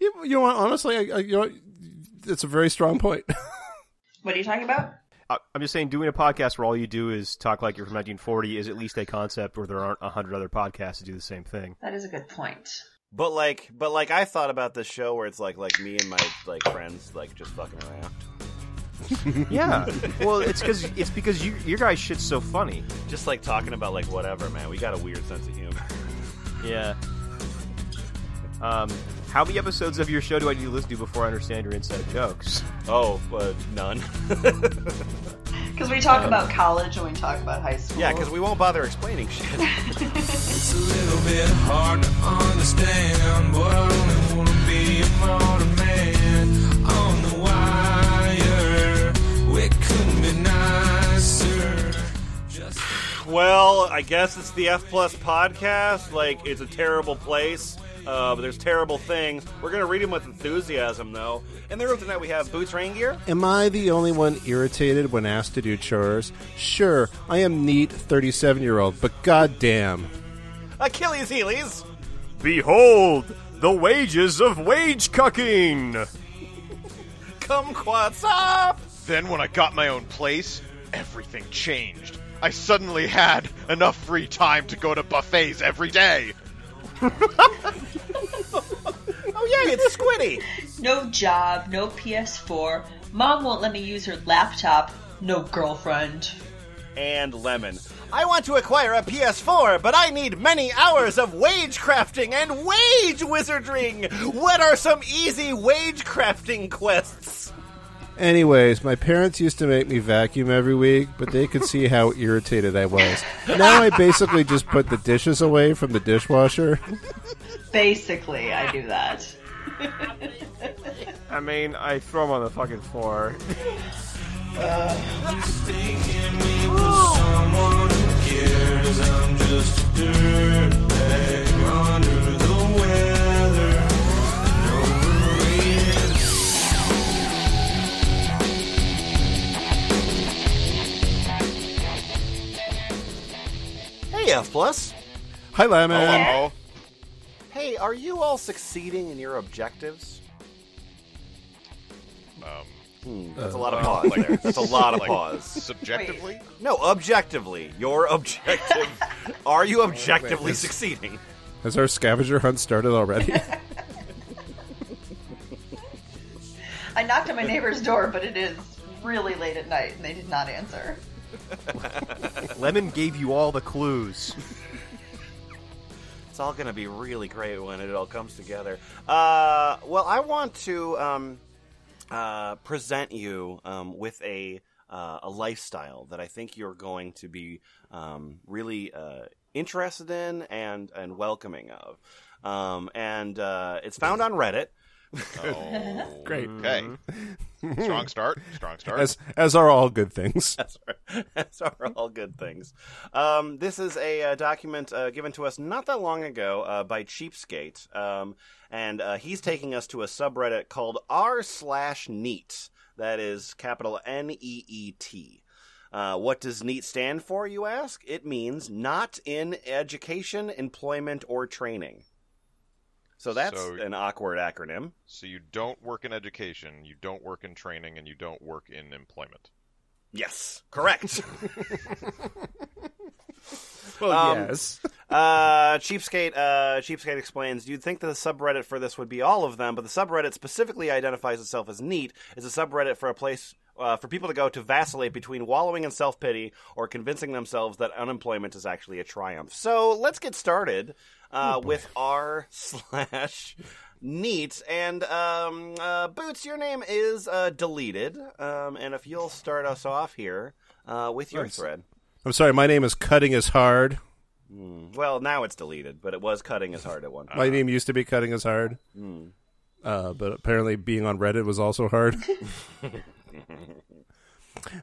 You, you know what? Honestly, I, I, you know, it's a very strong point. What are you talking about? I'm just saying, doing a podcast where all you do is talk like you're from 1940 is at least a concept where there aren't a hundred other podcasts to do the same thing. That is a good point. But like, but like, I thought about this show where it's like, like me and my like friends, like just fucking around, Yeah. well, it's because it's because you your guys' shit's so funny. just like talking about like whatever, man. We got a weird sense of humor. Yeah. Um, how many episodes of your show do I need to listen to before I understand your inside jokes? Oh, uh, none. Because we talk about college and we talk about high school. yeah, because we won't bother explaining shit. It's a little bit hard to understand, but I only wanna be a modern man on the wire. We couldn't be nicer. Just well, I guess it's the F Plus podcast. Like, it's a terrible place. Uh, but there's terrible things. We're gonna read them with enthusiasm, though. In the room tonight, we have Boots Raingear. Am I the only one irritated when asked to do chores? Sure, I am neat 37 year old, but goddamn. Achilles Heelies. Behold the wages of wage cucking. Kumquatxop. Then, when I got my own place, everything changed. I suddenly had enough free time to go to buffets every day. Oh yeah, it's Squiddy. No job, no PS4. Mom won't let me use her laptop. No girlfriend. and Lemon. I want to acquire a PS4, but I need many hours of wage crafting and wage wizarding. What are some easy wage crafting quests? Anyways, my parents used to make me vacuum every week, but they could see how irritated I was. Now I basically just put the dishes away from the dishwasher. Basically, I do that. I mean, I throw them on the fucking floor. mistaking Hey, F plus. Hi, Lemon. Hello. Hey, are you all succeeding in your objectives? Um, That's a lot of pause there. That's a lot of like, pause. subjectively? No, objectively. Your objective. Are you objectively succeeding? Has our scavenger hunt started already? I knocked on my neighbor's door, but it is really late at night and they did not answer. Lemon gave you all the clues. It's all going to be really great when it all comes together. Uh, well, I want to um, uh, present you um, with a uh, a lifestyle that I think you're going to be um, really uh, interested in and and welcoming of. Um, and uh, it's found on Reddit. Oh, Great. Okay. Strong start. Strong start. As as are all good things. That's right. That's are all good things. Um, this is a uh, document uh, given to us not that long ago uh, by Cheapskate, um, and uh, he's taking us to a subreddit called r slash neat. That is capital N E E T. Uh, what does NEET stand for, you ask? It means not in education, employment, or training. So that's So- an awkward acronym. so you don't work in education, you don't work in training, and you don't work in employment. Yes, correct. Well, Um, yes. Uh, Cheapskate, uh, Cheapskate explains, you'd think that the subreddit for this would be all of them, but the subreddit specifically identifies itself as neat, is a subreddit for a place uh, for people to go to vacillate between wallowing in self-pity or convincing themselves that unemployment is actually a triumph. So let's get started uh, with r slash neat. And um, uh, Boots, your name is uh, deleted, um, and if you'll start us off here uh, with your Nice. thread. I'm sorry, my name is Cutting as Hard. Well, now it's deleted, but it was cutting as hard at one time. My name used to be Cutting as Hard. Uh, but apparently being on Reddit was also hard.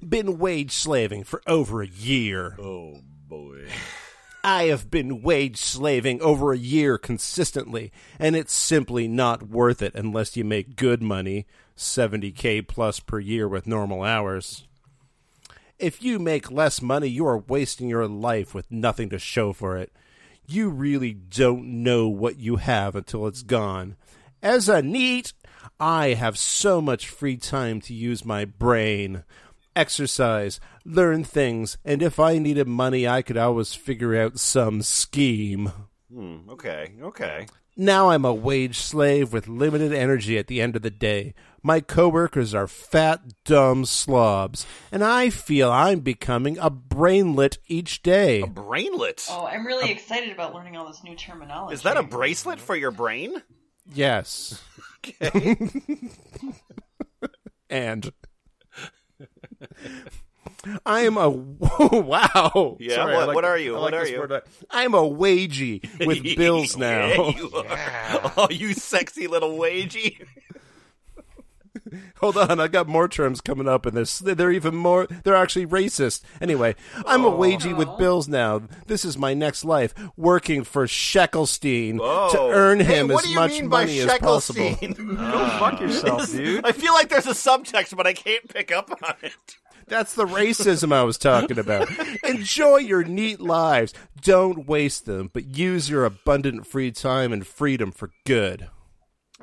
been wage slaving for over a year. Oh boy. I have been wage slaving over a year consistently, and it's simply not worth it unless you make good money, 70k plus per year with normal hours. If you make less money, you are wasting your life with nothing to show for it. You really don't know what you have until it's gone. As a neat, I have so much free time to use my brain, exercise, learn things, and if I needed money, I could always figure out some scheme. Hmm, okay, okay. Now I'm a wage slave with limited energy at the end of the day. My coworkers are fat, dumb slobs, and I feel I'm becoming a brainlet each day. A brainlet. Oh, I'm really excited about learning all this new terminology. Is that a bracelet for your brain? Yes. Okay. and I am a wow. Yeah, Sorry, what- like what are you? I what like are you? I'm a wagey with bills now. Yeah, you are. Oh, you sexy little wagey. Hold on, I got more terms coming up in this. They're even more. They're actually racist. Anyway, I'm a wagey with bills now. This is my next life, working for Sheckelstein to Oh. earn him what as much mean money as possible. Sheckelstein? Go fuck yourself, dude. I feel like there's a subtext, but I can't pick up on it. That's the racism I was talking about. Enjoy your neat lives. Don't waste them, but use your abundant free time and freedom for good.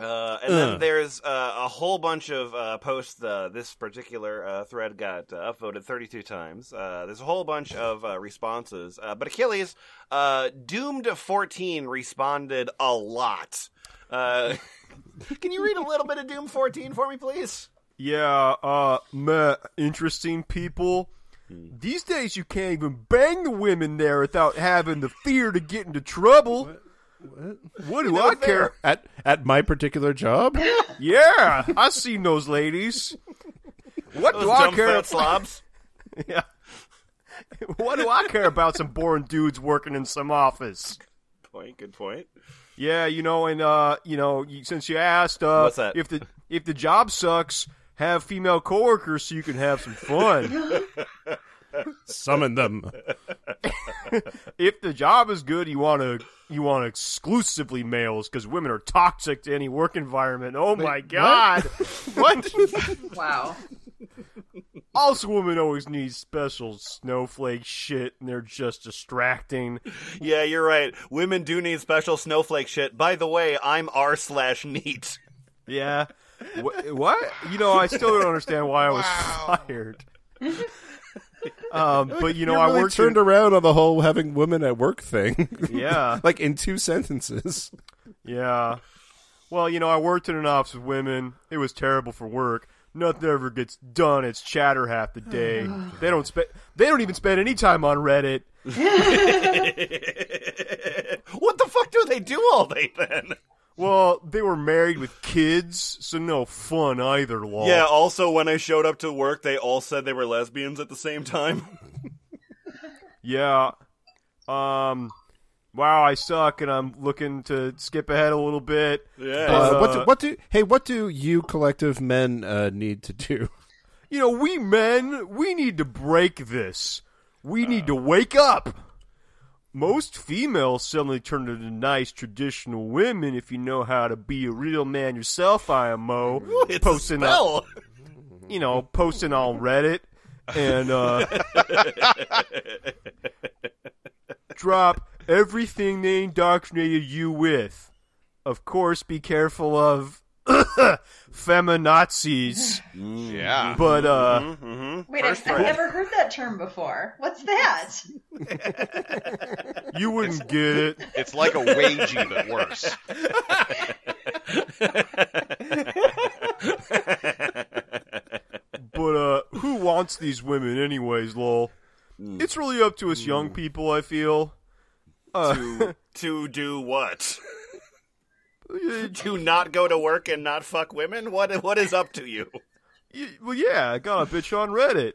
Uh, and then there's uh, a whole bunch of uh, posts. Uh, this particular uh, thread got uh, upvoted 32 times. Uh, there's a whole bunch of uh, responses. Uh, but Achilles, uh, Doomed 14 responded a lot. Uh, can you read a little bit of Doom 14 for me, please? Yeah, uh, meh, interesting people. These days you can't even bang the women there without having the fear to get into trouble. What, do I care? At at my particular job, Yeah, I seen those ladies. What Those do I care? fat slobs. Yeah. What do I care about some boring dudes working in some office? point. Good point. Yeah, you know, and uh, you know, you, since you asked, uh, What's that? if the if the job sucks, have female coworkers so you can have some fun. summon them. if the job is good, you want to you want exclusively males because women are toxic to any work environment. Oh my god! what? Wow. also, women always need special snowflake shit, and they're just distracting. Yeah, you're right. Women do need special snowflake shit. By the way, I'm r slash neat. Yeah. Wh- what? You know, I still don't understand why I was fired. um, but you know, you I really worked turned in- around on the whole having women at work thing. Yeah. like in two sentences. Yeah. Well, you know, I worked in an office with women. It was terrible for work. Nothing ever gets done. It's chatter half the day. they don't spend. They don't even spend any time on Reddit. what the fuck do they do all day then? Well, they were married with kids, so no fun either. Lol. Yeah, also, when I showed up to work, they all said they were lesbians at the same time. Yeah. Um. Wow, I suck, and I'm looking to skip ahead a little bit. Yeah. Uh, what Uh, do, what do hey what do you collective men uh, need to do? You know, we men, we need to break this. We need to wake up. Most females suddenly turn into nice traditional women if you know how to be a real man yourself, IMO. it's posting a spell. on, you know, posting on Reddit and uh drop everything they indoctrinated you with. Of course, be careful of feminazis, Yeah. but uh Wait, I've, I've never heard that term before. What's that? you wouldn't get it. It's like a wagey, but worse. But uh who wants these women anyways, lol? It's really up to us young people, I feel. Uh, to, to do what? to not go to work and not fuck women? What What is up to you? well, yeah, I got a bitch on Reddit.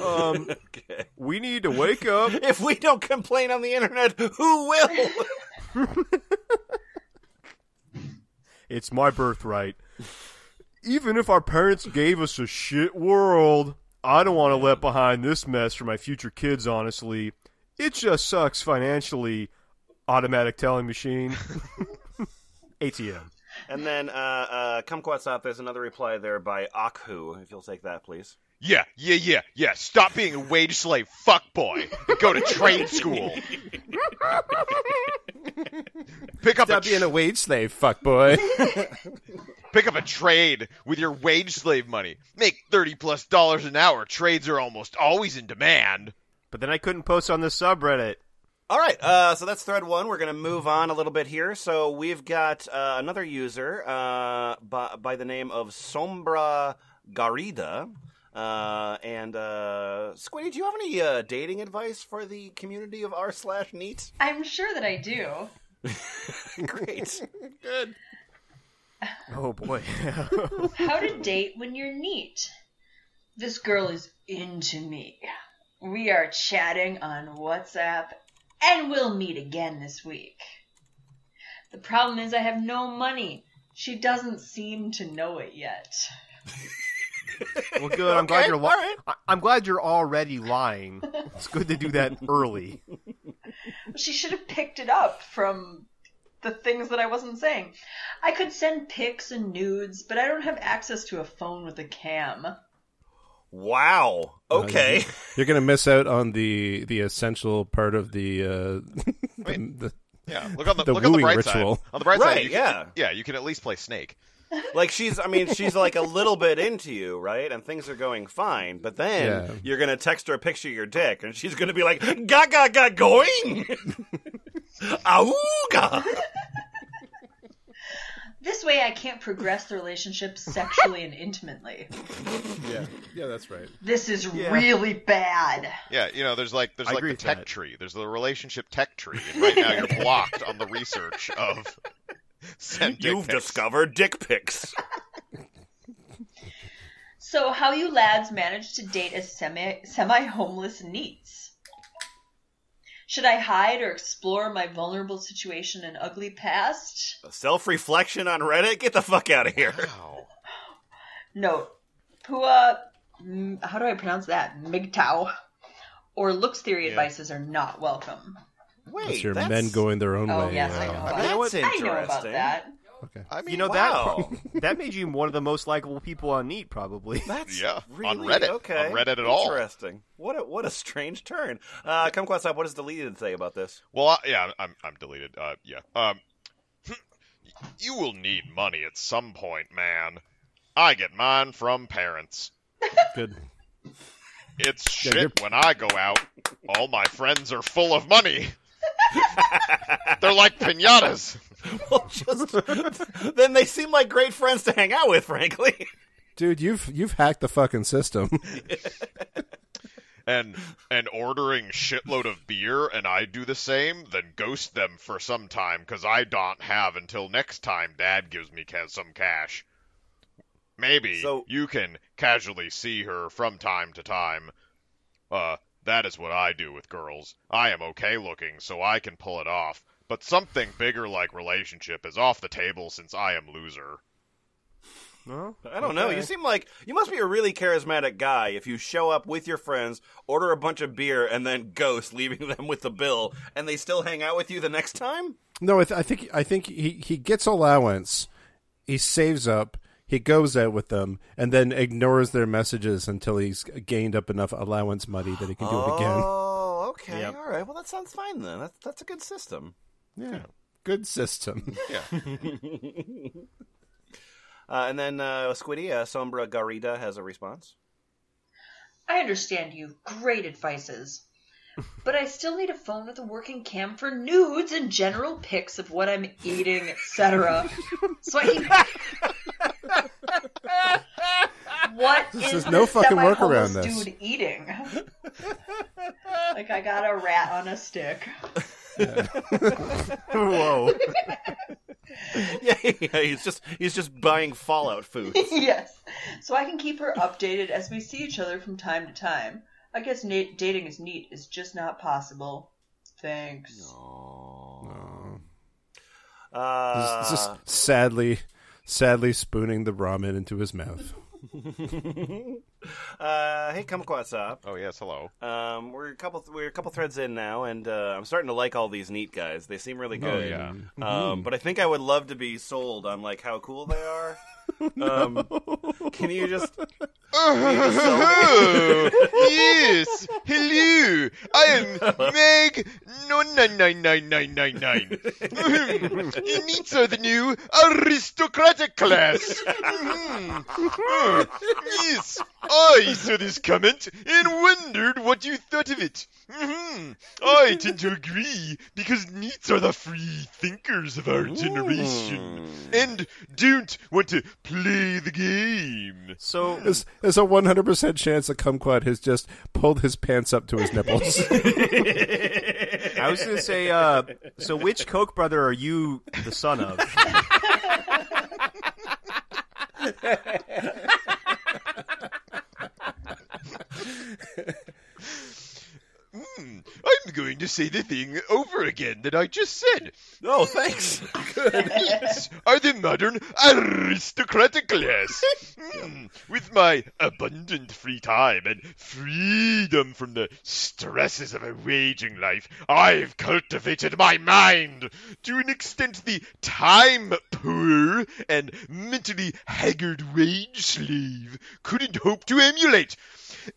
Um, Okay. we need to wake up. If we don't complain on the internet, who will? It's my birthright. Even if our parents gave us a shit world, I don't want to let behind this mess for my future kids, honestly. It just sucks financially. Automatic telling machine. ATM. and then, uh, uh, Kumquatxop, there's another reply there by Akhu, if you'll take that, please. Yeah, yeah, yeah, yeah. Stop being a wage slave fuckboy and go to trade school. Pick up a Stop being a wage slave, fuck boy. pick up a trade with your wage slave money. Make thirty plus dollars an hour. Trades are almost always in demand. But then I couldn't post on the subreddit. All right, uh, so that's thread one. We're going to move on a little bit here. So we've got uh, another user uh, by, by the name of Sombra Garida. Uh, and uh, Squiddy, do you have any uh, dating advice for the community of r slash neat? I'm sure that I do. Great. Good. Oh boy. How to date when you're neat. This girl is into me. We are chatting on WhatsApp and we'll meet again this week. The problem is I have no money. She doesn't seem to know it yet. well, good. I'm glad you're. Li- all right. I- I'm glad you're already lying. It's good to do that early. She should have picked it up from the things that I wasn't saying. I could send pics and nudes, but I don't have access to a phone with a cam. Wow. Okay. You're gonna miss out on the the essential part of the uh, the, the Yeah, look on the, The look on the wooing bright ritual. side. On the bright Right, side, you yeah. Can, yeah, you can at least play Snake. like she's, I mean, she's like a little bit into you, right? And things are going fine. But then Yeah. you're going to text her a picture of your dick, and she's going to be like, ga ga ga going! Auga! This way I can't progress the relationship sexually and intimately. yeah yeah that's right. This is really bad. Yeah, you know, there's like there's I like agree the with tech that. tree. There's the relationship tech tree, and right now you're blocked on the research of send dick You've pics. discovered dick pics. So, how you lads manage to date a semi semi homeless neats? Should I hide or explore my vulnerable situation and ugly past? Self reflection on Reddit? Get the fuck out of here. Wow. Note, PUA, how do I pronounce that? MGTOW or looks theory advices are not welcome. Wait, That's your that's- men going their own Oh way. yes, I uh, know. I About mean, that. that's I know about interesting. that. Okay. I mean, You know Wow. that that made you one of the most likable people on Neat, probably. That's Yeah, really, on Reddit. Okay, On Reddit at all. Interesting. What a what a strange turn. Uh, Kumquatxop. What does deleted say about this? Well, I, yeah, I'm I'm deleted. Uh, yeah. Um, you will need money at some point, man. I get mine from parents. Good. It's shit you're- when I go out. All my friends are full of money. They're like pinatas. Well, just then they seem like great friends to hang out with. Frankly, Dude, you've you've hacked the fucking system. and and ordering shitload of beer and I do the same, then ghost them for some time because I don't have until next time Dad gives me ca- some cash. Maybe So- you can casually see her from time to time. Uh, that is what I do with girls. I am okay looking, so I can pull it off. But something bigger like relationship is off the table since I am loser. No? I don't know. You seem like you must be a really charismatic guy if you show up with your friends, order a bunch of beer, and then ghost, leaving them with the bill, and they still hang out with you the next time. no, I, th- I think I think he he gets allowance. He saves up. He goes out with them and then ignores their messages until he's gained up enough allowance money that he can do it again. Oh, okay. Yep. All right. Well, that sounds fine then. That's that's a good system. Yeah, good system. Yeah. uh, and then uh, Squiddy, uh, Sombra Garida has a response. I understand you. Great advices. But I still need a phone with a working cam for nudes and general pics of what I'm eating, etc. so I can. What is There's no fucking semi-homeless workaround this. dude eating? like I got a rat on a stick. Whoa. yeah, yeah, he's just he's just buying Fallout food. yes. So I can keep her updated as we see each other from time to time. I guess na- dating is neat is just not possible. Thanks. Uh, He's just sadly, sadly spooning the ramen into his mouth. Uh, hey, Kumquatxop. Oh yes, hello. Um, we're a couple we're a couple threads in now, and uh, I'm starting to like all these neat guys. They seem really good. yeah. Um, but I think I would love to be sold on like how cool they are. um, can you just? Oh, yes. Hello. I am Meg. No, nine, nine, nine, nine, nine, nine. Ahem. Neats are the new aristocratic class. Mhm. Oh, yes. I saw this comment and wondered what you thought of it. Mhm. I tend to agree because neats are the free thinkers of our generation and don't want to play the game. So There's, there's a 100% chance that Kumquat has just pulled his pants up to his nipples. I was going to say, uh, so which Koch brother are you the son of? Eh? Hmm, I'm going to say the thing over again that I just said. Oh, thanks. Neats are the modern aristocratic class. Hmm, With my abundant free time and freedom from the stresses of a waging life, I've cultivated my mind to an extent the time poor and mentally haggard wage slave couldn't hope to emulate.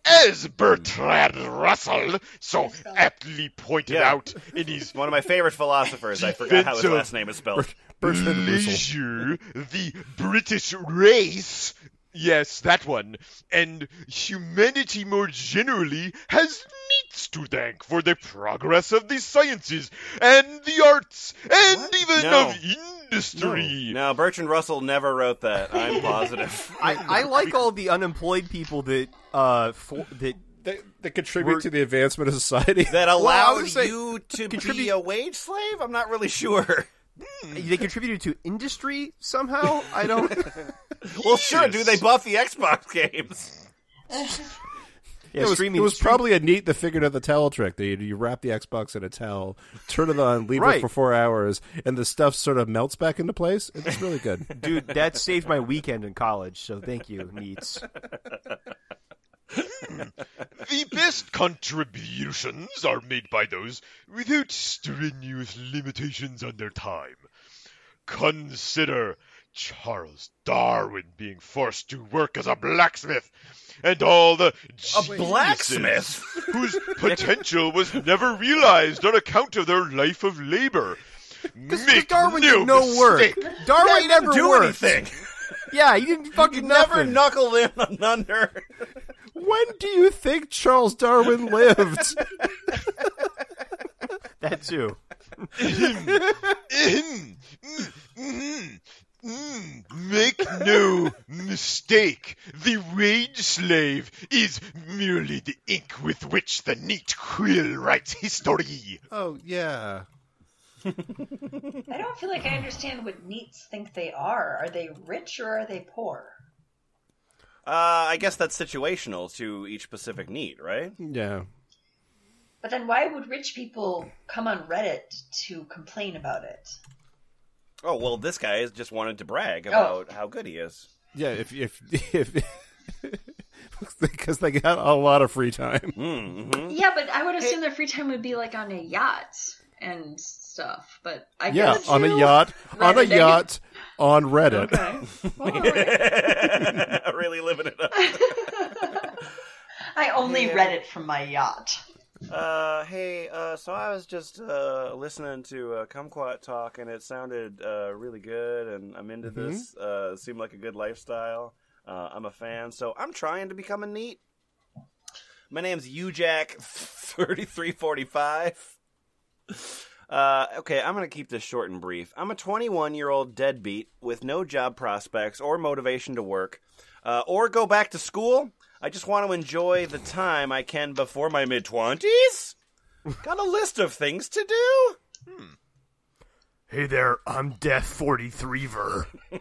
As Bertrand Russell so aptly pointed Yeah. out in his One of my favorite philosophers. I forgot how his last name is spelled. Bertrand Russell. leisure, the British race, yes, that one, and humanity more generally has needs to thank for the progress of the sciences and the arts and even No. of industry. No, Bertrand Russell never wrote that. I'm positive. I, I like all the unemployed people that uh for, that they, they contribute to the advancement of society. that I allowed would say you to be a wage slave? I'm not really sure. Hmm. they contributed to industry somehow. I don't. Well, sure. Do they buff the Xbox games? Yeah, it was, streaming. it was stream- probably a neat that figured out the towel trick. That you, you wrap the Xbox in a towel, turn it on, leave Right. it for four hours, and the stuff sort of melts back into place. It's really good. dude. That saved my weekend in college. So thank you, Neats. The best contributions are made by those without strenuous limitations on their time. Consider Charles Darwin being forced to work as a blacksmith, and all the geniuses blacksmith? whose potential was never realized on account of their life of labor. Make Darwin no did no work. mistake. Darwin never do worked. anything. Yeah, he didn't fucking Never nothing. knuckled in on under. When do you think Charles Darwin lived? that too. Ahem. Mm. Mm, Make no mistake, the wage slave is merely the ink with which the neat quill writes history. oh yeah. I don't feel like I understand what neats think they are. Are they rich or are they poor? Uh, I guess that's situational to each specific need, right? Yeah. But then why would rich people come on Reddit to complain about it? Oh well, this guy has just wanted to brag about how good he is. Yeah, if if if because they got a lot of free time. Mm-hmm. Yeah, but I would assume their free time would be like on a yacht and stuff. But I Yeah, guess on a yacht, on a Reddit. Yaght, on Reddit. Okay. Well, all right. really living it up. I only Yeah. read it from my yacht. Uh, hey, uh, so I was just uh, listening to uh, Kumquat talk, and it sounded uh, really good, and I'm into this. Uh, it seemed like a good lifestyle. Uh, I'm a fan, so I'm trying to become a neat. My name's UJack3345. Uh, okay, I'm going to keep this short and brief. I'm a 21 year old deadbeat with no job prospects or motivation to work uh, or go back to school. I just want to enjoy the time I can before my mid 20s. Got a list of things to do. Hey there, I'm Death 43 ver.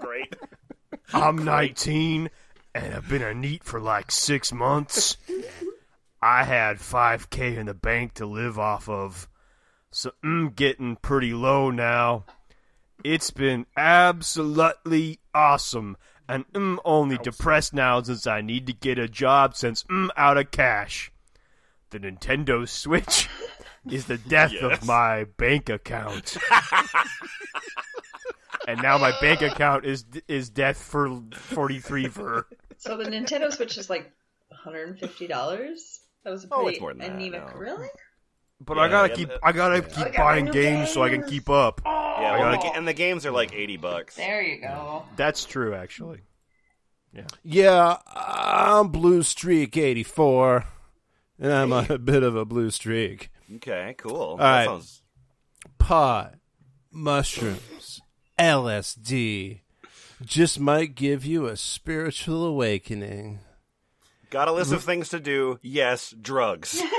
Great. I'm 19 and I've been a neat for like six months. I had 5k in the bank to live off of, so I'm getting pretty low now. It's been absolutely awesome, and mm only depressed now since I need to get a job since mm out of cash. The Nintendo Switch is the death Yes. of my bank account. and now my bank account is is death for 43 for So the Nintendo Switch is like $150. That was a Oh, it's more than that, anemic. no. Really? But Yeah, I gotta yeah, keep the- I gotta I keep gotta buying buy new games so I can keep up. Oh. Yeah, well, the, Oh. and the games are like eighty bucks. There you go. That's true actually. Yeah, yeah. I'm Blue Streak 84, and I'm on a bit of a blue streak. Okay, cool. that right. sounds Pot, mushrooms, LSD just might give you a spiritual awakening. Got a list of mm-hmm. things to do. Yes, drugs.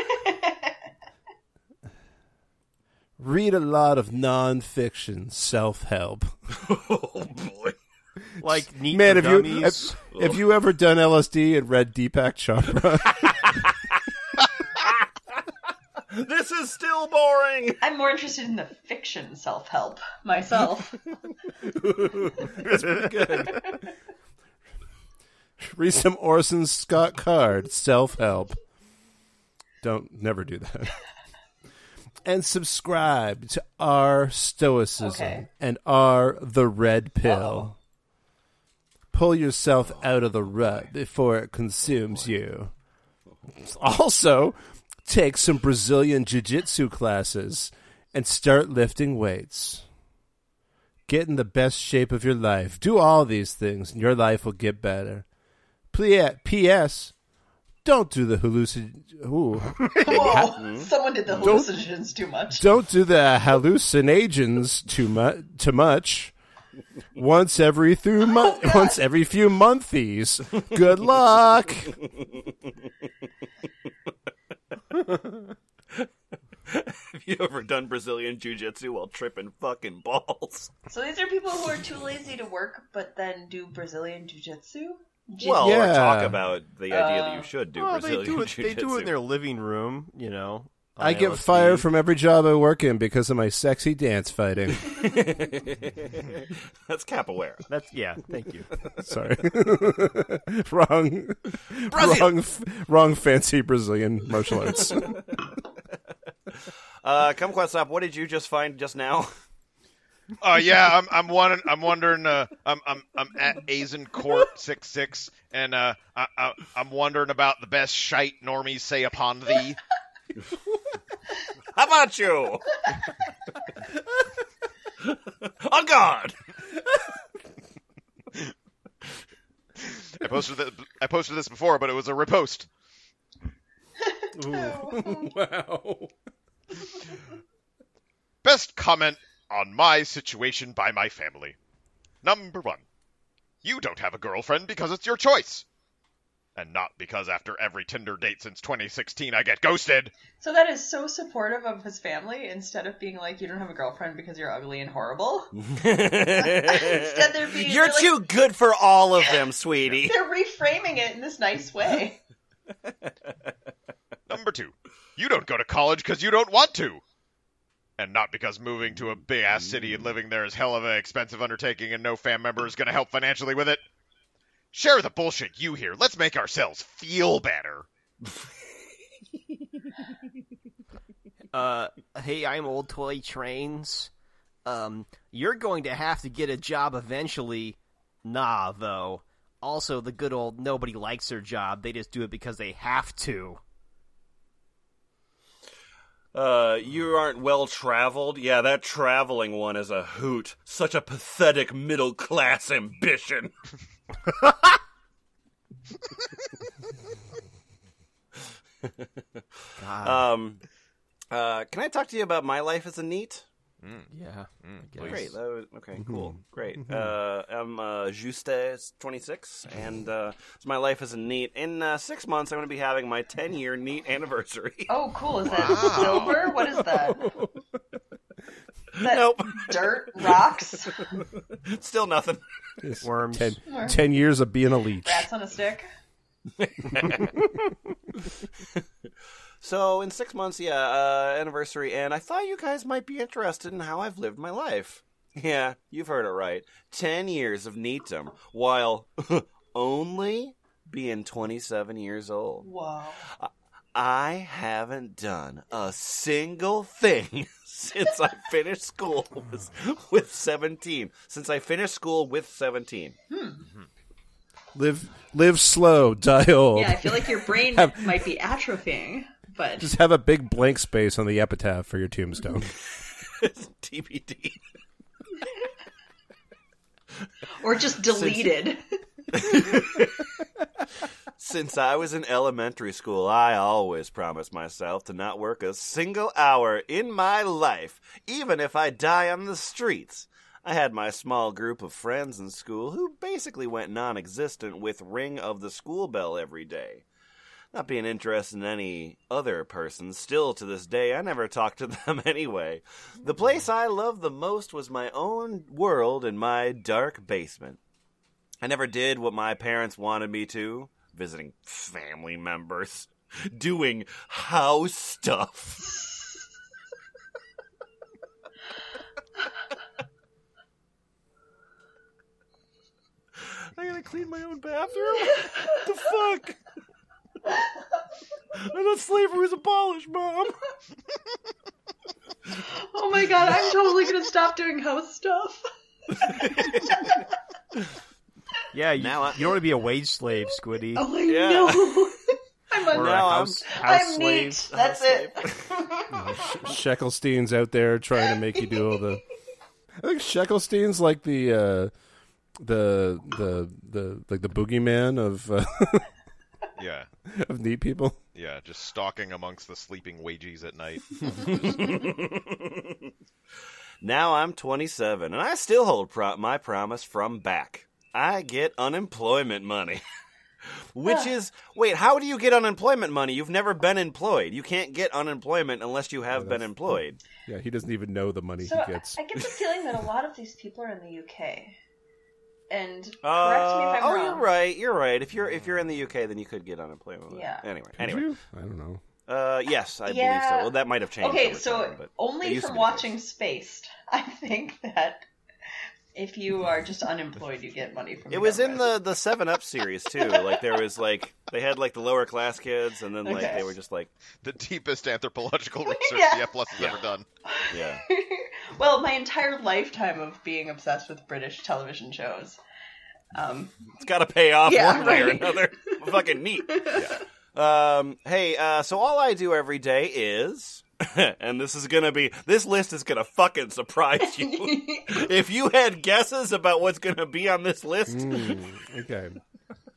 Read a lot of nonfiction self help. oh boy. Like neat Man, have you dummies. have, have you ever done LSD and read Deepak Chopra? This is still boring. I'm more interested in the fiction self help myself. Read some Orson Scott Card self help. Don't never do that. and subscribe to our Stoicism Okay. and our The Red Pill. Pull yourself out of the rut before it consumes you. Also, take some Brazilian Jiu Jitsu classes and start lifting weights. Get in the best shape of your life. Do all these things, and your life will get better. P- P.S. Don't do the hallucin. Ooh. Whoa, someone did the hallucinogens too much. Don't do the hallucinations too much. Too much. Once every few mo- oh, once every few monthies. Good luck. Have you ever done Brazilian Jiu Jitsu while tripping fucking balls? So these are people who are too lazy to work, but then do Brazilian Jiu Jitsu. Well, Yeah. or talk about the idea that Uh, you should do Well, they Brazilian do it. Jiu They do it in their living room, you know. on I get LSD. fired from every job I work in because of my sexy dance fighting. That's capoeira. That's yeah. Thank you. Sorry, wrong, wrong, wrong. Fancy Brazilian martial arts. Uh, Kumquatxop, what did you just find just now? Uh, yeah, I'm I'm wondering. I'm wondering. Uh, I'm I'm I'm at Azen Court six six, and uh, I, I I'm wondering about the best shite normies say upon thee. How about you? oh God! I posted this, I posted this before, but it was a repost. wow. Best comment on my situation by my family. Number one, you don't have a girlfriend because it's your choice. And not because after every Tinder date since 2016 I get ghosted. So that is so supportive of his family instead of being like, you don't have a girlfriend because you're ugly and horrible. Instead, they're being You're they're, like- too good for all of them, sweetie. They're reframing it in this nice way. Number two, you don't go to college because you don't want to. And not because moving to a big ass city and living there is hell of an expensive undertaking and no fam member is going to help financially with it. Share the bullshit you hear. Let's make ourselves feel better. uh, hey, I'm Old Toy Trains. Um, you're going to have to get a job eventually. Nah, though. Also, the good old nobody likes their job. They just do it because they have to. Uh, you aren't well traveled? Yeah, that traveling one is a hoot. Such a pathetic middle class ambition. Um, uh, can I talk to you about my life as a neat? Yeah. Great. That was, okay, cool. Great. Uh, I'm uh, Juste, 26, and uh, it's my life is a neat. In uh, six months, I'm going to be having my 10 year neat anniversary. Oh, cool. Is that silver? What is that? Is that Nope. dirt? Rocks? Still nothing. Worms. Ten years of being a leech. Rats on a stick? So in six months, yeah, uh, anniversary, and I thought you guys might be interested in how I've lived my life. Yeah, you've heard it right. 10 years of neatum while only being 27 years old. Wow. I haven't done a single thing since I finished school with, with 17. Since I finished school with 17. Live live slow, die old. Yeah, I feel like your brain Have- might be atrophying, but Just have a big blank space on the epitaph for your tombstone. TBD. or just deleted. Since I was in elementary school, I always promised myself to not work a single hour in my life, even if I die on the streets. I had my small group of friends in school who basically went non existent with Ring of the School Bell every day. Not being interested in any other person, still to this day, I never talked to them anyway. The hmm. place I loved the most was my own world in my dark basement. I never did what my parents wanted me to visiting family members, doing house stuff. I gotta clean my own bathroom? The fuck? I thought slavery was abolished, Mom. Oh my god, I'm totally gonna stop doing house stuff. Yeah, you, Now I- you don't want to be a wage slave, Squiddy. Oh, I Yeah. know. I'm or a a now I'm- house, house I'm slave. neat. That's it. Sheckelstein's out there trying to make you do all the. I think Sheckelstein's like the uh, the the the like the boogeyman of uh, Yeah, of neat people. yeah, just stalking amongst the sleeping wages at night. Now I'm 27, and I still hold pro- my promise from back. I get unemployment money. Which is, wait, how do you get unemployment money? You've never been employed. You can't get unemployment unless you have been employed. Yeah, he doesn't even know the money So he gets. I get the feeling that a lot of these people are in the UK. And correct Uh, me if I'm oh, wrong. you're right. You're right. If you're if you're in the UK, then you could get unemployment. Yeah. Anyway, Could anyway. you? I don't know. Uh, yes, I believe so. Well, that might have changed. Okay, over so time, but it only used to from be the case. watching Spaced, I think that if you are just unemployed, you get money from. It the was in government. the the Seven Up series too. Like there was like they had like the lower class kids, and then like Okay. they were just like the deepest anthropological research Yeah. the F Plus has Yeah. ever done. yeah. Well, my entire lifetime of being obsessed with British television shows. Um, It's got to pay off Yeah, one way or another. Fucking neat. Um, hey, uh, so all I do every day is, and this is gonna be, this list is gonna fucking surprise you. if you had guesses about what's gonna be on this list, Mm, okay.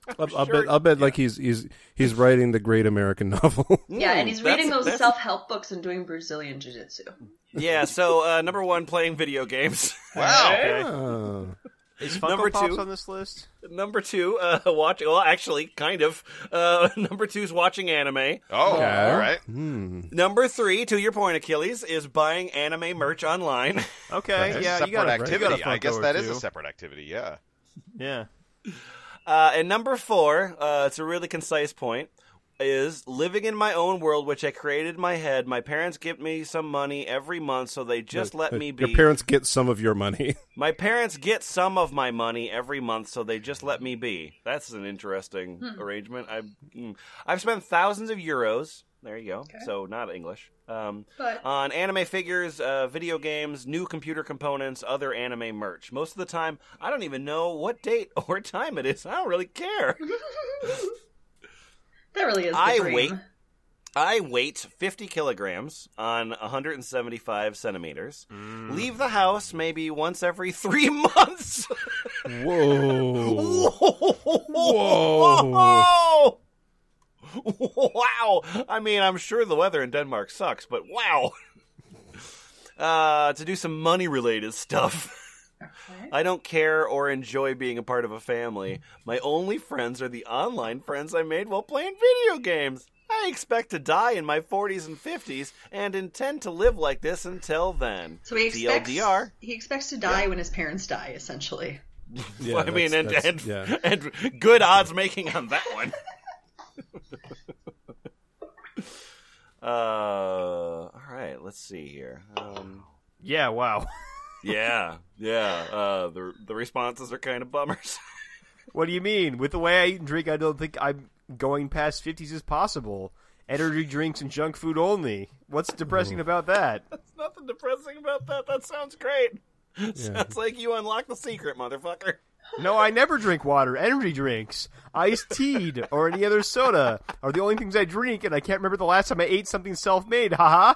I'll, I'll Sure. bet. I'll bet. Like he's he's he's writing the great American novel. yeah, and he's that's- reading those self-help books and doing Brazilian jiu-jitsu. yeah. So uh, number one, playing video games. Wow. Okay. Oh. Is Funko Number Pops two. on this list? number two, uh, watch. Well, actually, kind of. Uh, number two is watching anime. Oh, Okay. all right. Hmm. Number three, to your point, Achilles, is buying anime merch online. Okay, That's a yeah, separate you got a activity. I guess that is too. a separate activity. Yeah. Yeah. Uh, and number four, uh, it's a really concise point, is living in my own world, which I created in my head. My parents give me some money every month, so they just let me be. Your parents get some of your money. my parents get some of my money every month, so they just let me be. That's an interesting arrangement. I've mm, I've spent thousands of euros. There you go. So not English. Um, But on anime figures, uh, video games, new computer components, other anime merch. Most of the time, I don't even know what date or time it is. I don't really care. that really is the I dream. wait. I weight 50 kilograms on 175 centimeters. Leave the house maybe once every three months. Whoa! Whoa. Whoa! Wow! I mean, I'm sure the weather in Denmark sucks, but wow! Uh, to do some money related stuff. I don't care or enjoy being a part of a family. My only friends are the online friends I made while playing video games. I expect to die in my 40s and 50s and intend to live like this until then. So he expects TLDR. he expects to die when his parents die, essentially. Yeah, I mean, and, and, yeah. and good odds making on that one. uh, all right, let's see here. Um, Yeah, wow. Yeah, yeah. Uh, the the responses are kind of bummers. What do you mean? With the way I eat and drink, I don't think I'm going past 50s is possible. Energy drinks and junk food only. What's depressing about that? There's nothing depressing about that. That sounds great. Sounds like you unlocked the secret, motherfucker. No, I never drink water. Energy drinks, iced tea, or any other soda are the only things I drink, and I can't remember the last time I ate something self-made. Haha.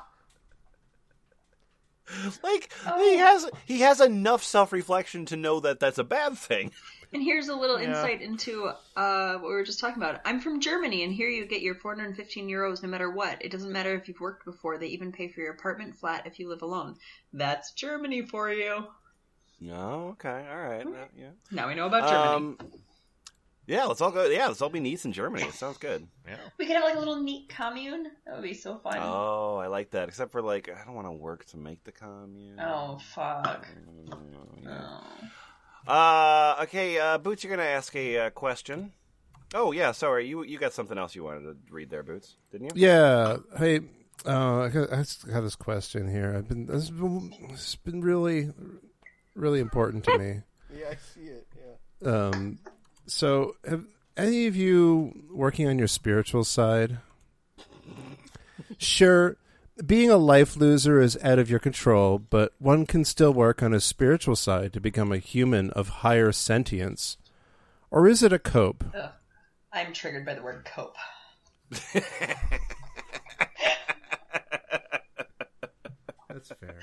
Like he has he has enough self reflection to know that that's a bad thing. And here's a little insight into uh, what we were just talking about. I'm from Germany, and here you get your 415 euros no matter what. It doesn't matter if you've worked before. They even pay for your apartment flat if you live alone. That's Germany for you. Oh, okay, all right, uh, yeah. Now we know about Germany. Um, yeah, let's all go. Yeah, let's all be Nice in Germany. It sounds good. Yeah. we could have like a little NEET commune. That would be so fun. Oh, I like that. Except for like, I don't want to work to make the commune. Oh, fuck. Yeah. Oh. Uh, okay, uh, Boots, you're gonna ask a uh, question. Oh yeah, sorry, you you got something else you wanted to read there, Boots, didn't you? Yeah. Hey, uh, I got I just got this question here. I've been this has been, it's been really, really important to me. Yeah, I see it. Yeah. Um, so have any of you working on your spiritual side? Sure, being a life loser is out of your control, but one can still work on his spiritual side to become a human of higher sentience. Or is it a cope? Ugh. I'm triggered by the word cope. That's fair.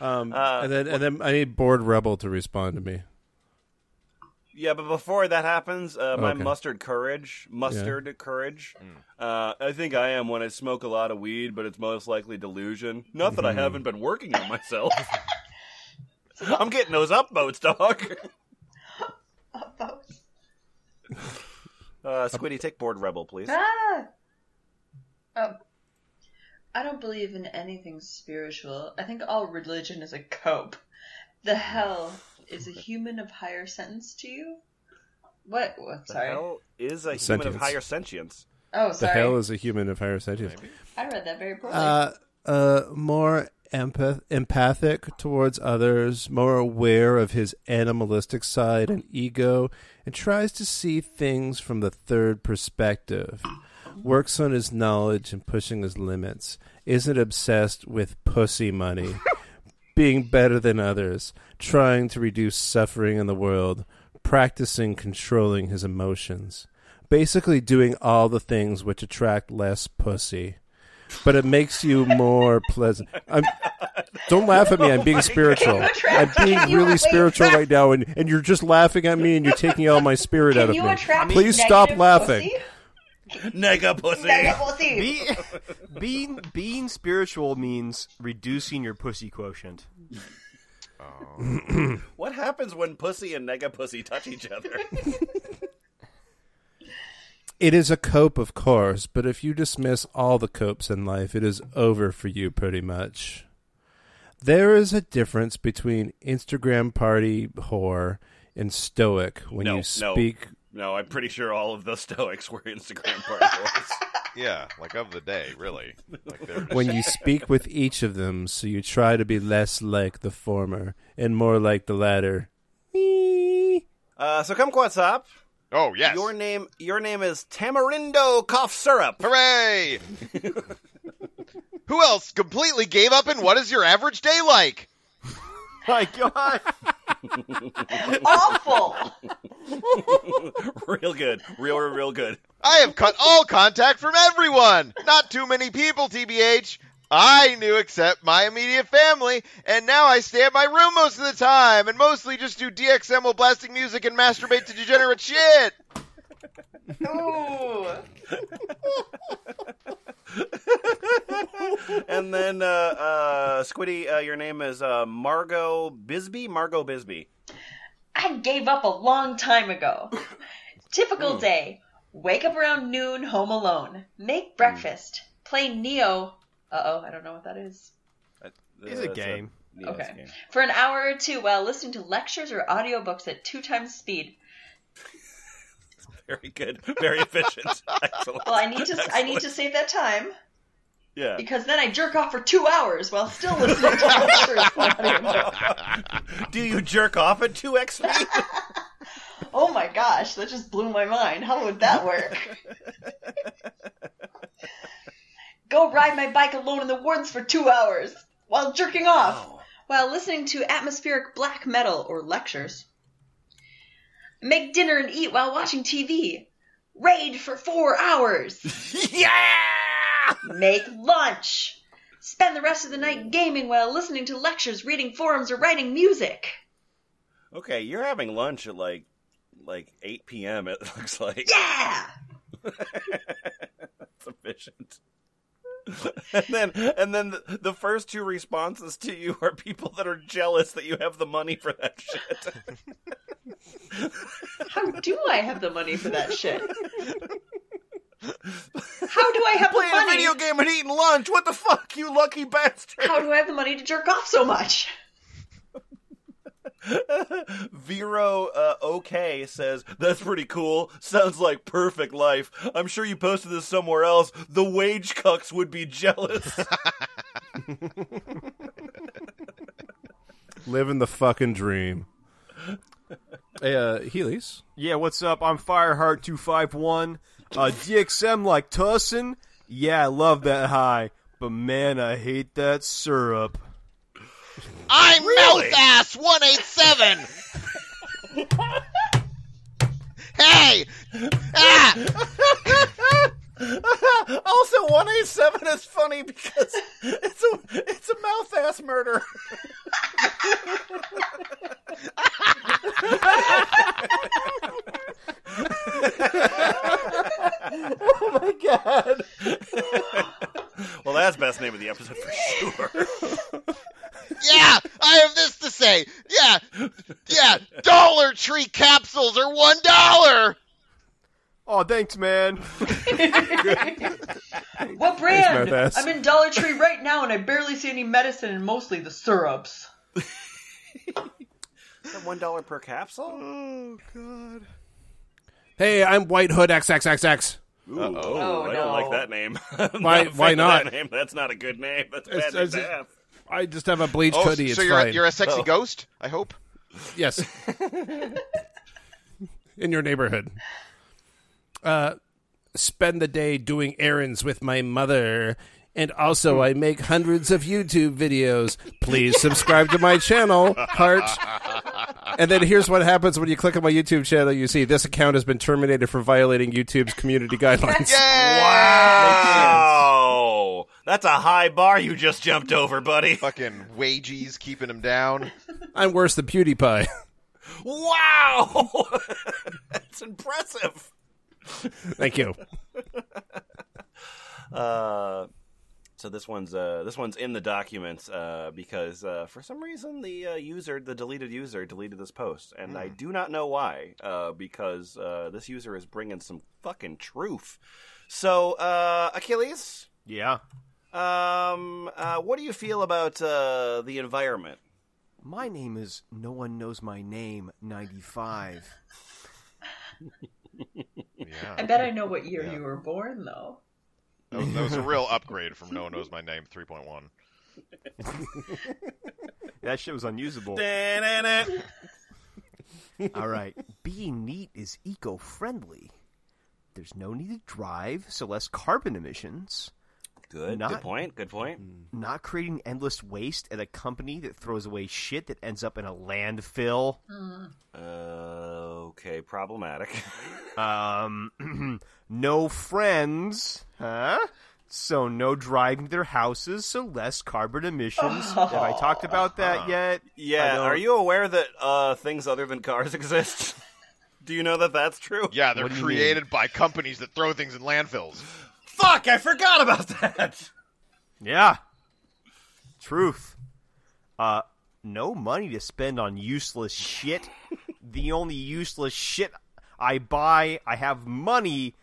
Um, Uh, and then and then I need bored rebel to respond to me. Yeah, but before that happens, uh, my Okay. mustard courage, mustard courage. Uh, I think I am when I smoke a lot of weed, but it's most likely delusion. Not that I haven't been working on myself. I'm getting those up boats, dog. Uh, Squiddy, take board rebel, please. Ah! Um, I don't believe in anything spiritual. I think all religion is a cope. The hell is a human of higher sentence to you? What? what The sorry. hell is a human of higher sentience? Oh, sorry. The hell is a human of higher sentience? I read that very poorly. Uh, uh, more empath- empathic towards others, more aware of his animalistic side and ego, and tries to see things from the third perspective. Works on his knowledge and pushing his limits. Isn't obsessed with pussy money. Being better than others. Trying to reduce suffering in the world. Practicing controlling his emotions. Basically, doing all the things which attract less pussy but it makes you more pleasant. I'm, don't laugh at me. I'm being spiritual. I'm being really spiritual right now, and, and you're just laughing at me, and you're taking all my spirit out of me. Please stop laughing. pussy? Nega pussy. Negative pussy. Be, being being spiritual means reducing your pussy quotient. Oh. What happens when pussy and nega pussy touch each other? It is a cope, of course, but if you dismiss all the copes in life, it is over for you pretty much. There is a difference between Instagram party whore and stoic when No, you speak. no, I'm pretty sure all of the Stoics were Instagram party boys. Yeah, like of the day, really. Like just- when you speak with each of them, so you try to be less like the former and more like the latter. Uh, so Kumquatxop? oh yes, Your name, your name is Tamarindo Cough Syrup. hooray! Who else completely gave up? And what is your average day like? My God! Awful. real good, real, real, real good. I have cut all contact from everyone. Not too many people, TBH. I knew except my immediate family, and now I stay at my room most of the time, and mostly just do DXM while blasting music and masturbate to degenerate shit. Ooh. And then, uh, uh, Squiddy, uh, your name is uh, Margot Bisbee. Margot Bisbee. I gave up a long time ago. Typical day. Wake up around noon, home alone. Make breakfast. Play Neo. Uh oh, I don't know what that is. It's a game. yeah, it's a Okay. game. For an hour or two while listening to lectures or audiobooks at two times speed. Very good. Very efficient. Excellent. Well, I need to I need to save that time. Yeah. Because then I jerk off for two hours while still listening to lectures. Do you jerk off at 2x speed? Oh my gosh, that just blew my mind. How would that work? Go ride my bike alone in the woods for two hours while jerking off while listening to atmospheric black metal or lectures. Make dinner and eat while watching TV. Raid for four hours. yeah! Make lunch. Spend the rest of the night gaming while listening to lectures, reading forums, or writing music. Okay, you're having lunch at like like 8 p.m. It looks like Yeah! that's efficient. and then and then the, the first two responses to you are people that are jealous that you have the money for that shit. How do I have the money for that shit? How do I have the Playing a video game and eating lunch. What the fuck, you lucky bastard? How do I have the money to jerk off so much? Vero uh, OK says, That's pretty cool. Sounds like perfect life. I'm sure you posted this somewhere else. The wage cucks would be jealous. Living the fucking dream. Hey, uh, Heelies. Yeah, what's up? I'm Fireheart251. Uh, DXM like Tussin? Yeah, I love that high. But man, I hate that syrup. I'm Mouth 187. hey! Ah! also, 187 is funny because it's a, it's a mouth ass murder. oh my god. well, that's best name of the episode for sure. Yeah, I have this to say. Yeah, yeah, Dollar Tree capsules are one dollar. Oh, thanks, man. What brand? Mouth ass. I'm in Dollar Tree right now and I barely see any medicine and mostly the syrups. One dollar per capsule? oh, God. Hey, I'm White Hood XXXX. Ooh, Oh, I no. don't like that name. Why- not why not? That name. That's not a good name. That's a bad It's- it's- I just have a bleached Oh, hoodie. so it's you're a, you're a sexy Oh. ghost? I hope. Yes. In your neighborhood. Uh, spend the day doing errands with my mother. And also, I make hundreds of YouTube videos. Please subscribe to my channel, heart. And then here's what happens when you click on my YouTube channel. You see this account has been terminated for violating YouTube's community guidelines. Wow. That's a high bar you just jumped over, buddy. Fucking wages keeping him down. I'm worse than PewDiePie. Wow. That's impressive. Thank you. Uh, so this one's uh, this one's in the documents uh, because uh, for some reason the uh, user, the deleted user, deleted this post, and I do not know why. Uh, because uh, this user is bringing some fucking truth. So uh, Achilles, Yeah. um, uh, what do you feel about uh, the environment? My name is No One Knows My Name 95. I bet I know what year Yeah. you were born, though. that was, that was a real upgrade from No One Knows My Name 3.1. That shit was unusable. Da-na-na. All right. Being NEET is eco friendly. There's no need to drive, so less carbon emissions. Good, Not- good point. Good point. Not creating endless waste at a company that throws away shit that ends up in a landfill. Uh, okay, problematic. Um, no friends, huh? So no driving to their houses, so less carbon emissions. Have I talked about that yet? Yeah, are you aware that uh, things other than cars exist? Do you know that that's true? Yeah, they're What do created by companies that throw things in landfills. Fuck, I forgot about that. Yeah. Truth. Uh, no money to spend on useless shit. the only useless shit I buy, I have money,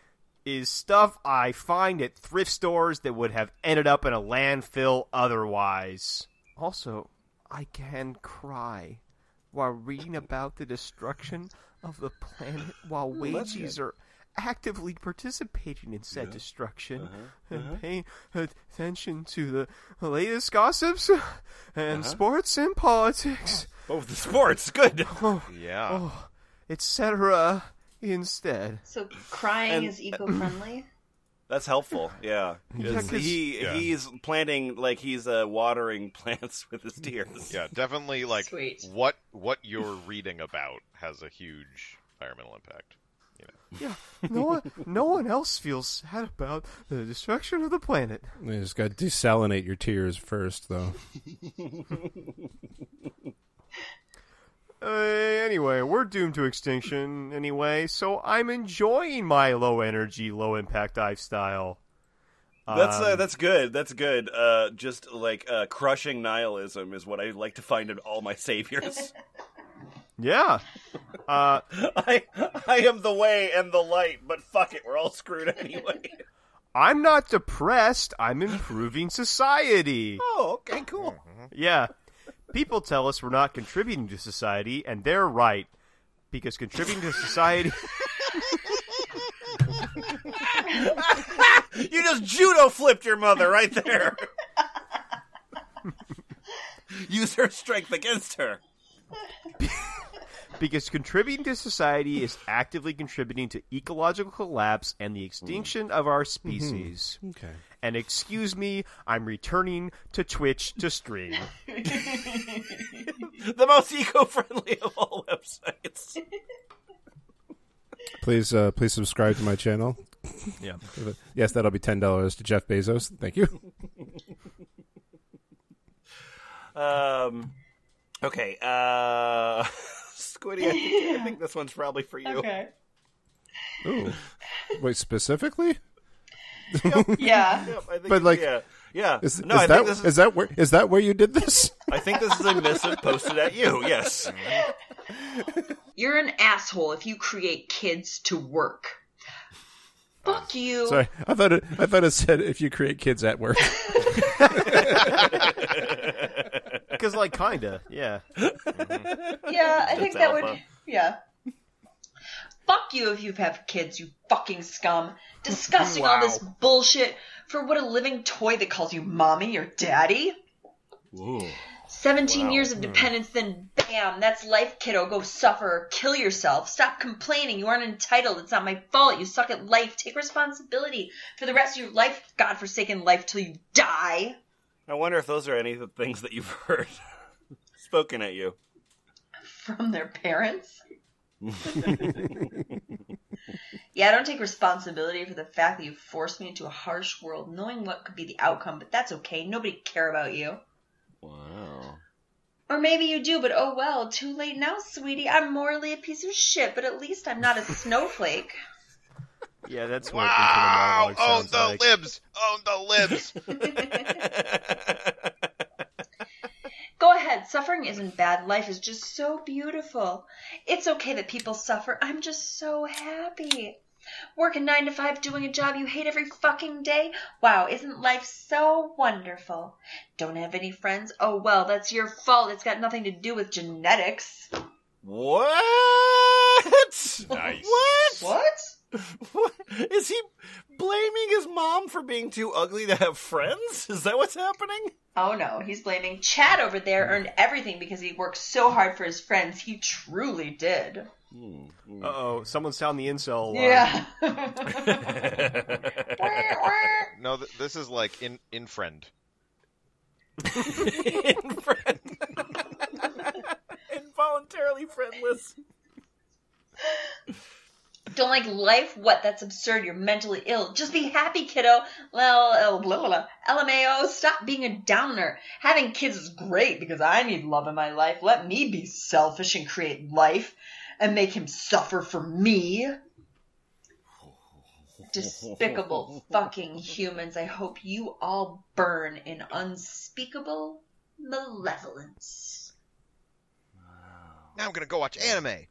is stuff I find at thrift stores that would have ended up in a landfill otherwise. Also, I can cry while reading about the destruction of the planet while wages are actively participating in said destruction Uh-huh. and paying attention to the latest gossips and Uh-huh. sports and politics, Oh, the sports, good. Yeah. oh, etc. Instead, So crying And- is eco-friendly. That's helpful. Yeah, Yeah, 'cause- he yeah. he's planting like he's uh, watering plants with his tears. Yeah, definitely like Sweet. what what you're reading about has a huge environmental impact. You know. yeah, no one, no one else feels sad about the destruction of the planet. You just got to desalinate your tears first, though. Uh, anyway, we're doomed to extinction anyway, so I'm enjoying my low energy, low impact lifestyle. That's uh, Um, that's good. That's good. Uh, just like uh, crushing nihilism is what I like to find in all my saviors. yeah. Uh, I I am the way and the light, but fuck it, we're all screwed anyway. I'm not depressed. I'm improving society. oh, okay, cool. Yeah. People tell us we're not contributing to society, and they're right. Because contributing to society. You just judo flipped your mother right there. Use her strength against her. Because contributing to society is actively contributing to ecological collapse and the extinction of our species. Okay. And excuse me, I'm returning to Twitch to stream. The most eco-friendly of all websites. Please, uh, please subscribe to my channel. Yeah. Yes, that'll be ten dollars to Jeff Bezos. Thank you. Um. Okay. Uh. Squiddy, I think, I think this one's probably for you. Okay. Ooh. Wait, specifically? Yeah. Yep, I think, But, like, yeah, yeah. Is, no, is I that think this is, is that where is that where you did this? I think this is a missive posted at you. Yes. You're an asshole if you create kids to work. Fuck uh, you. Sorry, I thought it. I thought it said if you create kids at work. Because, like, kinda, yeah. Mm-hmm. Yeah, I think That's that alpha. would. Yeah. Fuck you if you have kids, you fucking scum. Discussing all this bullshit for what a living toy that calls you mommy or daddy. 17 years of hmm. dependence, then bam, that's life, kiddo. Go suffer or kill yourself. Stop complaining. You aren't entitled. It's not my fault. You suck at life. Take responsibility for the rest of your life, godforsaken life, till you die. I wonder if those are any of the things that you've heard spoken at you. from their parents. yeah, I don't take responsibility for the fact that you forced me into a harsh world, knowing what could be the outcome, but that's okay. Nobody care about you. Wow. Or maybe you do, but oh well, too late now, sweetie. I'm morally a piece of shit, but at least I'm not a snowflake. Yeah, that's what Wow! internal monologue Own sounds the like. libs! Own the libs! Go ahead, suffering isn't bad. Life is just so beautiful. It's okay that people suffer. I'm just so happy. Working nine to five, doing a job you hate every fucking day. Wow, isn't life so wonderful? Don't have any friends? Oh well, that's your fault. It's got nothing to do with genetics. What? Nice. What? What? What? Is he blaming his mom for being too ugly to have friends? Is that what's happening? Oh no, he's blaming Chad over there earned everything because he worked so hard for his friends. He truly did. Uh oh, someone's sound the incel alarm. Yeah. No, th- this is like in in friend. In friend. Involuntarily friendless. Don't like life? What? That's absurd. You're mentally ill. Just be happy, kiddo. Well, uh, blah, blah, blah. LMAO, stop being a downer. Having kids is great because I need love in my life. Let me be selfish and create life and make him suffer for me. Despicable fucking humans. I hope you all burn in unspeakable malevolence. Now I'm gonna go watch anime.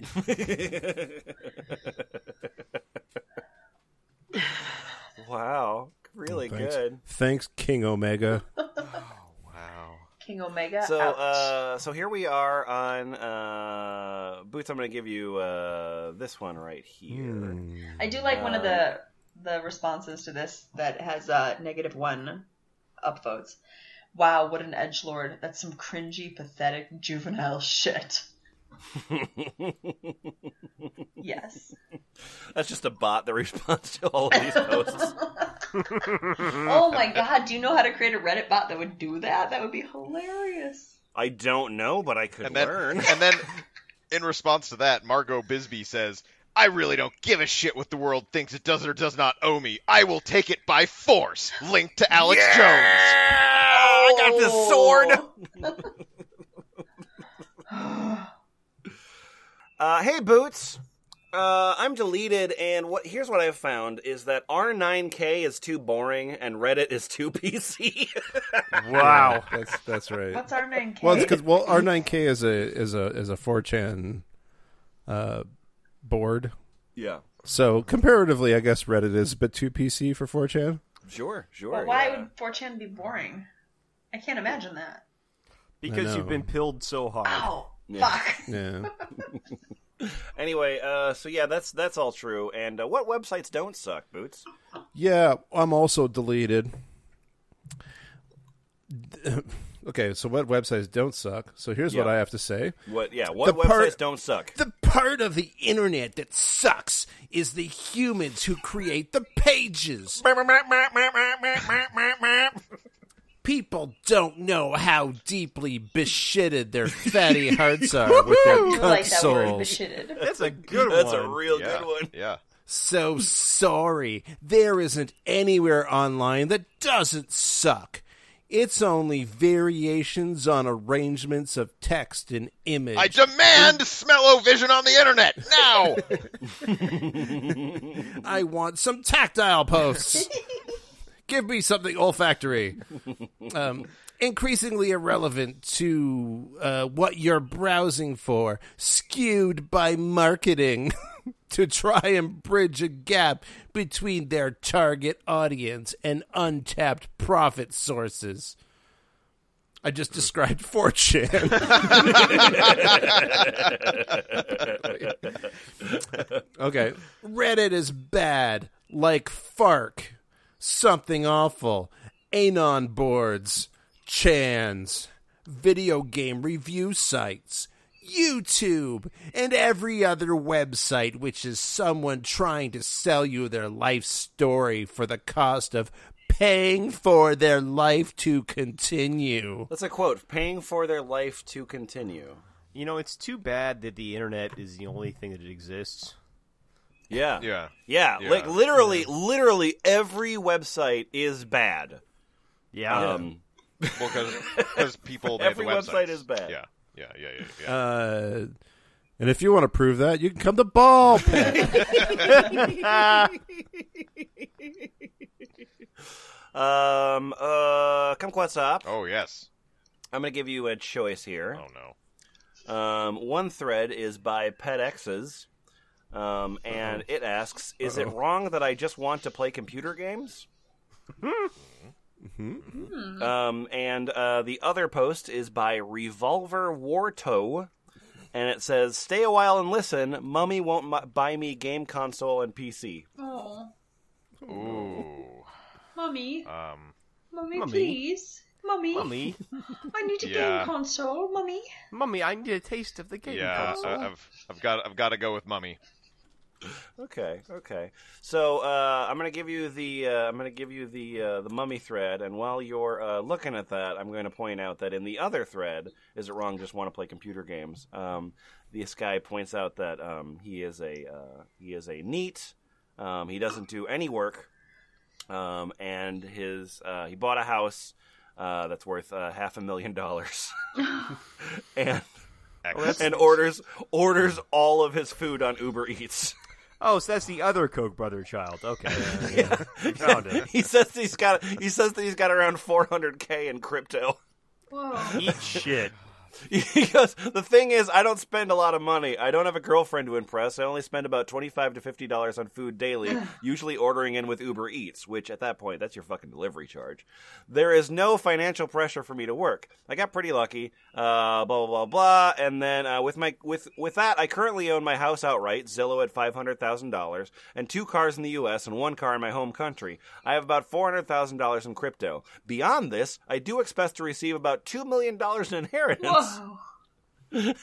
wow. Really Thanks. good. Thanks, King Omega. Wow. King Omega. So, ouch. uh, so here we are on uh, Boots, I'm going to give you uh, this one right here. I do like one of the the responses to this that has uh, negative one upvotes. Wow, what an edge lord! That's some cringy, pathetic, juvenile shit. Yes. That's just a bot that responds to all of these posts. Oh my god, do you know how to create a Reddit bot that would do that? That would be hilarious. I don't know, but I could And then, learn. and then, in response to that, Margot Bisbee says, "I really don't give a shit what the world thinks it does or does not owe me. I will take it by force." Linked to Alex Jones. Oh, I got this sword. Uh, hey, Boots. Uh, I'm deleted, and what here's what I've found is that R9K is too boring and Reddit is too PC. Wow. That's that's right. What's our name? Well, it's because well, R nine K is a is a is a four chan uh, board. yeah, So comparatively, I guess Reddit is a bit too PC for four chan. sure, sure. But why yeah. would 4chan be boring? I can't imagine that. Because you've been pilled so hard. Ow! Yeah. Fuck. Yeah. Anyway, uh, so yeah, that's that's all true. And uh, what websites don't suck, Boots? Yeah, I'm also deleted. Okay, so what websites don't suck? So here's what I have to say. What? Yeah, what The websites part- don't suck? The part of the internet that sucks is the humans who create the pages. People don't know how deeply beshitted their fatty hearts are with their I cunt like that word, souls. beshitted. That's a good one. That's one. a real Yeah, good one. yeah. So sorry. There isn't anywhere online that doesn't suck. It's only variations on arrangements of text and image. I demand smell-o-vision on the internet now. I want some tactile posts. Give me something olfactory. Um, increasingly irrelevant to uh, what you're browsing for, skewed by marketing to try and bridge a gap between their target audience and untapped profit sources. I just described 4chan. okay. Reddit is bad, like Fark, something awful, Anon boards, Chans, video game review sites, YouTube, and every other website which is someone trying to sell you their life story for the cost of paying for their life to continue. That's a quote: "Paying for their life to continue." You know, it's too bad that the internet is the only thing that exists. Yeah, yeah. yeah. Yeah. Like literally, literally every website is bad. Yeah. Um, Well, because people made Every website is bad. Yeah, yeah, yeah, yeah. yeah. Uh, and if you want to prove that, you can come to Ball Pit. um, uh, Kumquatxop? oh yes. I'm gonna give you a choice here. Oh no. Um, one thread is by PetX's, um, and it asks, "Is it wrong that I just want to play computer games?" um, and uh, the other post is by Revolver Wartoe, and it says, "Stay a while and listen. Mummy won't m- buy me game console and PC." Oh, Ooh. mommy, Um. mommy, Mummy. please, mommy, Mummy, I need a Yeah. game console, mommy. mummy, I need a taste of the game Yeah. console. I, I've I've got I've got to go with mummy. Okay, okay. So uh, I'm gonna give you the uh, I'm gonna give you the uh, the mummy thread, and while you're uh, looking at that, I'm going to point out that in the other thread, is it wrong just want to play computer games? Um, this guy points out that um, he is a uh, he is a NEET. Um, he doesn't do any work, um, and his uh, he bought a house uh, that's worth uh, half a million dollars, and Excellent. and orders orders all of his food on Uber Eats. Oh, so that's the other Koch brother child. Okay. yeah. Found it. he says he's got he says that he's got around 400k in crypto. Whoa. Eat shit. goes, the thing is, I don't spend a lot of money. I don't have a girlfriend to impress. I only spend about twenty-five to fifty dollars on food daily, usually ordering in with Uber Eats, which at that point, that's your fucking delivery charge. There is no financial pressure for me to work. I got pretty lucky. Uh, blah blah blah blah. And then uh, with my with with that, I currently own my house outright, Zillow at five hundred thousand dollars, and two cars in the U.S. and one car in my home country. I have about four hundred thousand dollars in crypto. Beyond this, I do expect to receive about two million dollars in inheritance. Whoa. Mm,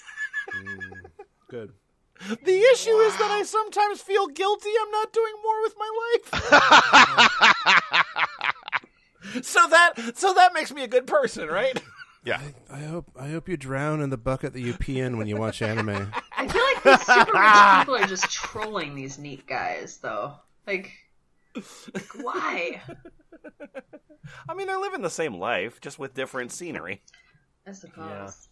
good. The issue is that I sometimes feel guilty I'm not doing more with my life. so that so that makes me a good person, right? Yeah. I hope I hope you drown in the bucket that you pee in when you watch anime. I feel like these super rich people are just trolling these NEET guys, though. Like, like why? I mean, they're living the same life, just with different scenery. I suppose.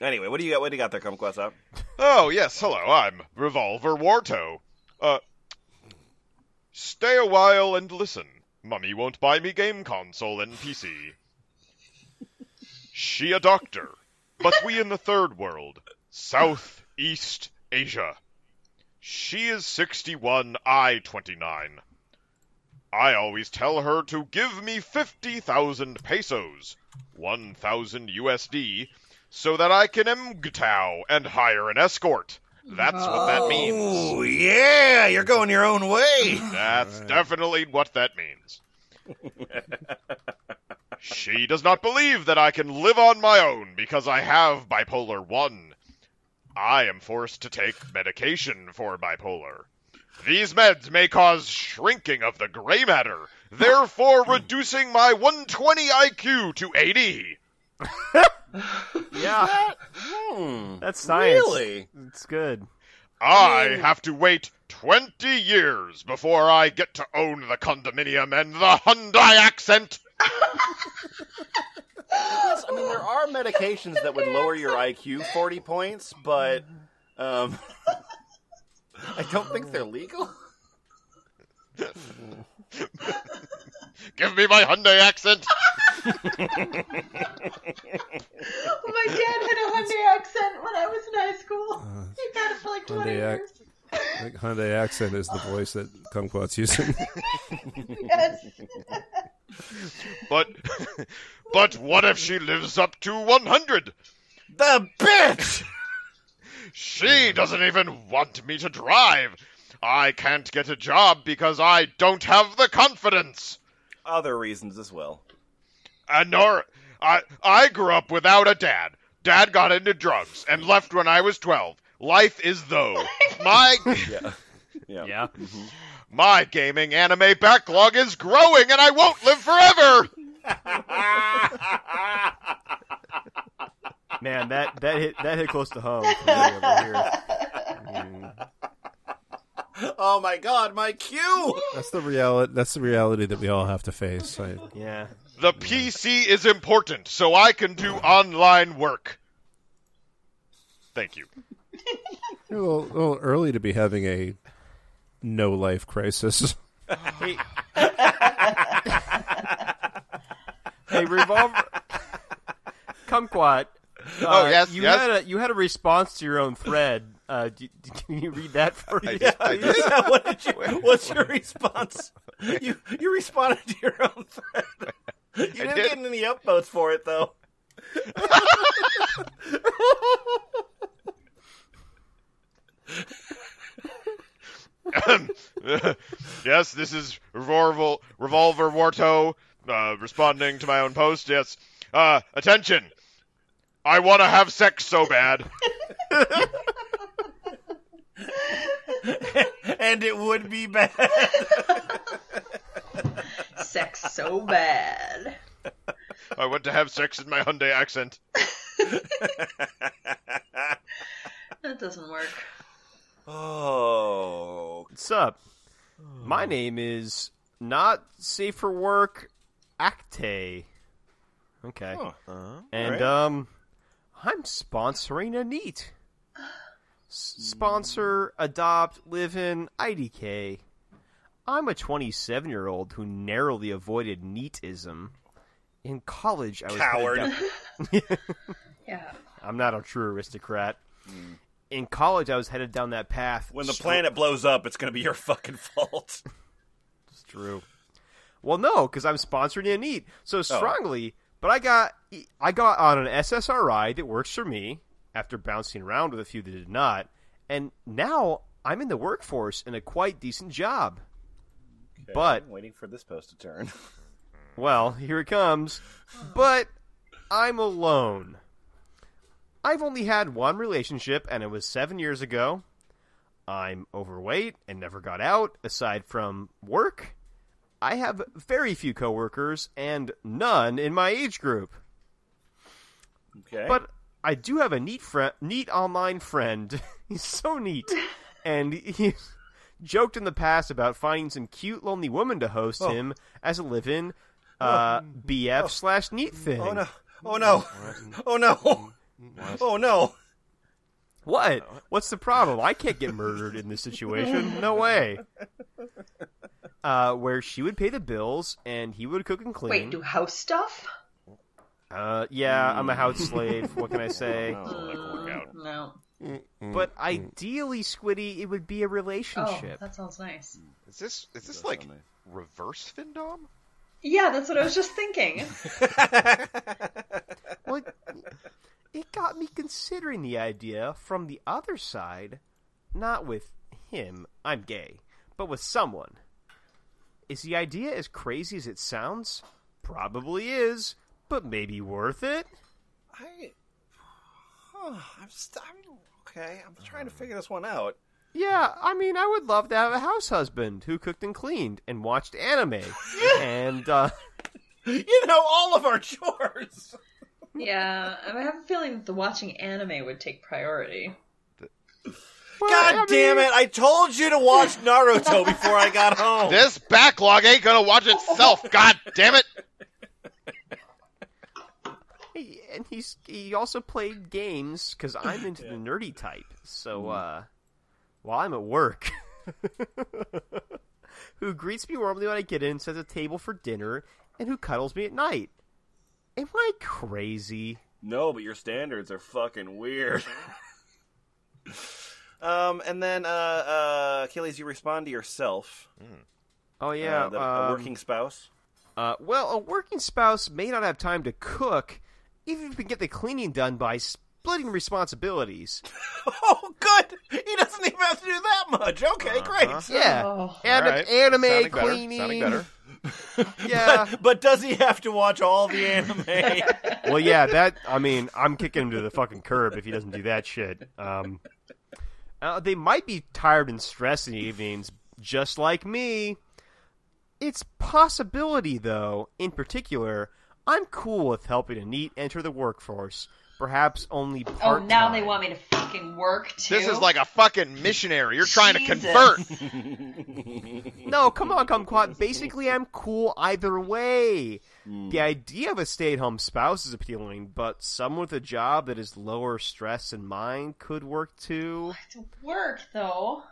Anyway, what do you got? What do you got there, Kumquatxop? Oh, yes, hello, I'm Revolver Warto. Uh, stay a while and listen. Mummy won't buy me game console and PC. She a doctor, but we in the third world, South East Asia. She is 61, I 29. I always tell her to give me 50,000 pesos, 1,000 USD, so that I can MGTOW and hire an escort. That's what that oh, means. Oh yeah, you're going your own way. That's definitely what that means. she does not believe that I can live on my own because I have bipolar 1. I am forced to take medication for bipolar. These meds may cause shrinking of the gray matter, therefore reducing my 120 IQ to 80. Yeah, Hmm. that's science. Really? It's good. I have to wait 20 years before I get to own the condominium and the Hyundai accent. Yes, I mean there are medications that would lower your IQ 40 points, but um, I don't think they're legal. Give me my Hyundai accent. My dad had a Hyundai accent when I was in high school. Uh, he had it for like 20 Hyundai ac- years. I think Hyundai accent is the voice that Kumquat's using. Yes. But but what if she lives up to 100? The bitch. She doesn't even want me to drive. I can't get a job because I don't have the confidence. Other reasons as well. And nor I I grew up without a dad. Dad got into drugs and left when I was 12. Life is though. My Yeah. Yeah. Yeah. Mm-hmm. my gaming anime backlog is growing and I won't live forever. Man, that that hit that hit close to home for me over here. Oh my god, my cue! That's the reality. That's the reality that we all have to face. I, Yeah. The PC is important so I can do online work. Thank you. a, little, a little early to be having a no life crisis. Hey, hey, revolver, kumquat. Uh, Oh, yes, you yes. had a you had a response to your own thread. Uh, do, do- can you read that for me? I did. Yeah, what did you, what's your response? You you responded to your own thread. You didn't did. get any upvotes for it though. yes, this is Revolver, Revolver Warto uh, responding to my own post. Yes. Uh, attention. I want to have sex so bad. and it would be bad. Sex so bad. I want to have sex in my Hyundai accent. That doesn't work. Oh, What's up? My name is not safe for work. Acte. Okay. And alright. um, I'm sponsoring a NEET. S- sponsor, adopt, live in IDK. I'm a 27 year old who narrowly avoided NEETism In college, I was Coward. headed down- Yeah. I'm not a true aristocrat. Hmm. In college, I was headed down that path. When the str- planet blows up, it's going to be your fucking fault. It's true. Well, no, because I'm sponsoring a NEET so oh. strongly. But I got I got on an SSRI that works for me after bouncing around with a few that did not, and now I'm in the workforce in a quite decent job. But I'm waiting for this post to turn. well, here it comes. But I'm alone. I've only had one relationship, and it was seven years ago. I'm overweight and never got out, aside from work. I have very few coworkers and none in my age group. Okay. But I do have a NEET friend, NEET online friend. He's so neat, and he's joked in the past about finding some cute, lonely woman to host him as a live-in uh, BF slash NEET thing. oh no! Oh no! Oh no! Oh no! What? What's the problem? I can't get murdered in this situation. No way. Uh, where she would pay the bills and he would cook and clean. Wait, do house stuff? Uh, yeah, I'm a house slave. What can I say? Oh, that could work out. No. But ideally, Squiddy, it would be a Oh, relationship. that sounds nice. Is this is this like reverse Findom? Yeah, that's what I was just thinking. Well, it, it got me considering the idea from the other side, not with him, I'm gay, but with someone. Is the idea as crazy as it sounds? Probably is, but maybe worth it? I. Oh, I'm, st- I'm okay. I'm trying to figure this one out. Yeah, I mean, I would love to have a house husband who cooked and cleaned and watched anime. and, uh, You know all of our chores. yeah, I have a feeling that the watching anime would take priority. well, God I damn mean- it! I told you to watch Naruto before I got home. This backlog ain't gonna watch itself. God damn it! He- and he's he also played games because I'm into the nerdy type. So uh, while I'm at work, who greets me warmly when I get in, sets a table for dinner, and who cuddles me at night. Am I crazy? No, but your standards are fucking weird. um, and then uh, uh, Achilles, you respond to yourself. Oh yeah, uh, the, um, a working spouse. Uh, well, a working spouse may not have time to cook, even if we can get the cleaning done by splitting responsibilities. Oh, good. He doesn't even have to do that much. Okay, great. Yeah, Oh. An- All right. anime Sounding better. cleaning. Sounding better. Yeah. But, but does he have to watch all the anime? well, yeah, that. I mean, I'm kicking him to the fucking curb if he doesn't do that shit. Um, uh, they might be tired and stressed in the evenings, just like me. It's possibility, though. In particular, I'm cool with helping a NEET enter the workforce. Perhaps only part. Oh, now they want me to fucking work too. This is like a fucking missionary. You're trying to convert. No, come on, Kumquat. Basically, I'm cool either way. The hmm. idea of a stay-at-home spouse is appealing, but someone with a job that is lower stress than mine could work too. work though.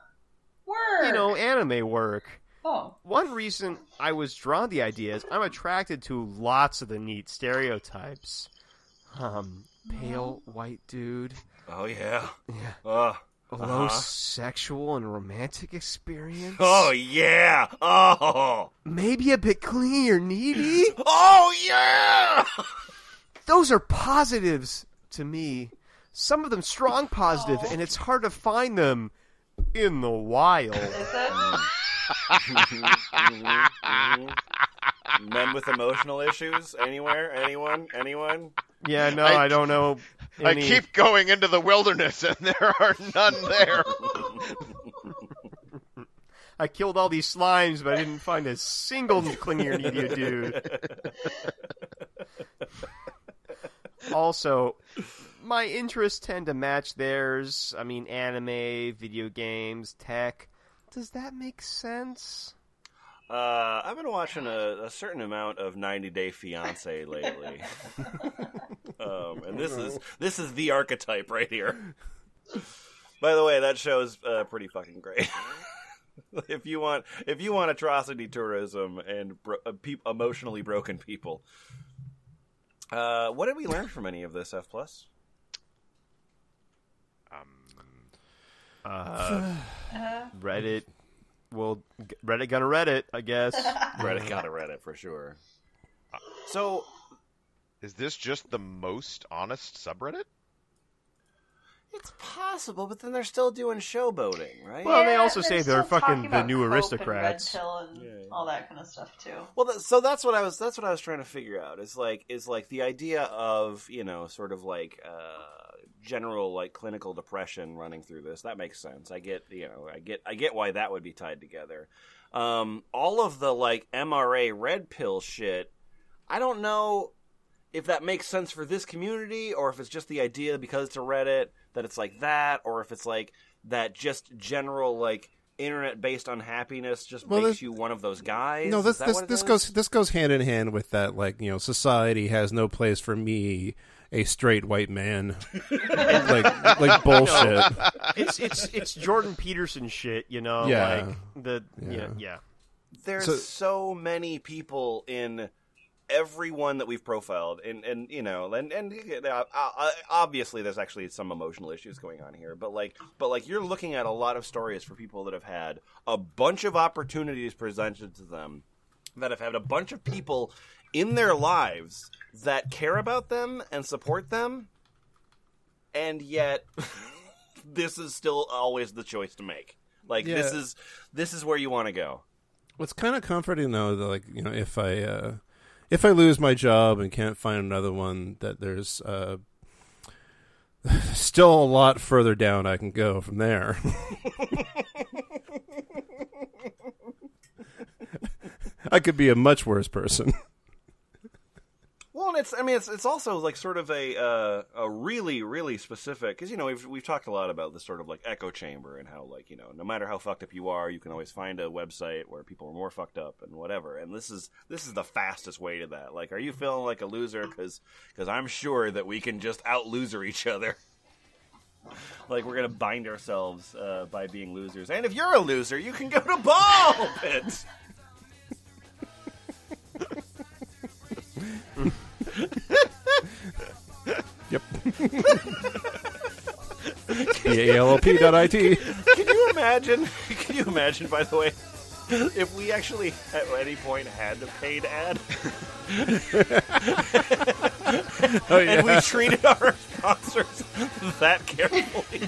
Work. You know, anime work. Oh, One reason I was drawn to the idea is I'm attracted to lots of the NEET stereotypes. Um, pale white dude, oh, yeah. Yeah. Uh, low Uh-huh. sexual and romantic experience. oh, yeah. Oh. maybe a bit clingy or needy. Oh, yeah. those are positives to me. Some of them strong positive, and it's hard to find them in the wild. is it? Mm-hmm. Men with emotional issues? Anywhere? Anyone? Anyone? Yeah, no, I- I, don't know. I keep going into the wilderness and there are none there. I killed all these slimes, but I didn't find a single clingy or needy dude. also, my interests tend to match theirs. I mean, anime, video games, tech. Does that make sense? Uh, I've been watching a, a certain amount of 90 Day Fiance lately, um, and this is this is the archetype right here. By the way, that show is uh, pretty fucking great. if you want, if you want atrocity tourism and bro- uh, peop emotionally broken people, Uh, what did we learn from any of this, F plus? Uh, Uh, Reddit. Well, Reddit gonna Reddit, I guess. Reddit got a Reddit for sure. So Is this just the most honest subreddit? it's possible, but then they're still doing showboating, right? Well, they yeah, also say they're fucking talking the about new Cope and aristocrats. Red Pill and all that kind of stuff too. Well, th- so that's what I was. That's what I was trying to figure out. Is like is like the idea of you know sort of like uh, general like clinical depression running through this. That makes sense. I get you know I get I get why that would be tied together. Um, all of the like MRA red pill shit. I don't know if that makes sense for this community or if it's just the idea because it's a Reddit that it's like that, or if it's like that just general like internet based unhappiness just Well, makes you one of those guys. No, this this this goes this goes hand in hand with that. Like you know, society has no place for me, a straight white man. like like bullshit. it's it's it's Jordan Peterson shit, you know. Yeah. Like the yeah Yeah. yeah. There's So- so, many people in everyone that we've profiled, and and you know, and and uh, uh, obviously there's actually some emotional issues going on here, but like, but like you're looking at a lot of stories for people that have had a bunch of opportunities presented to them, that have had a bunch of people in their lives that care about them and support them, and yet this is still always the choice to make. Like this is this is where you want to go. What's kind of comforting though, that, like you know, if I uh, if I lose my job and can't find another one, that there's uh, still a lot further down I can go from there. I could be a much worse person. Well, and it's I mean it's it's also like sort of a uh, a really really specific because you know we've we've talked a lot about this sort of like echo chamber and how like you know no matter how fucked up you are you can always find a website where people are more fucked up and whatever. And this is this is the fastest way to that. Like are you feeling like a loser? Because because I'm sure that we can just out loser each other. Like we're gonna bind ourselves uh, by being losers. And if you're a loser you can go to ball pit. Yep. B-A-L-O-P.it. Can you imagine? Can you imagine, by the way, if we actually at any point had a paid ad Oh, and we treated our sponsors that carefully?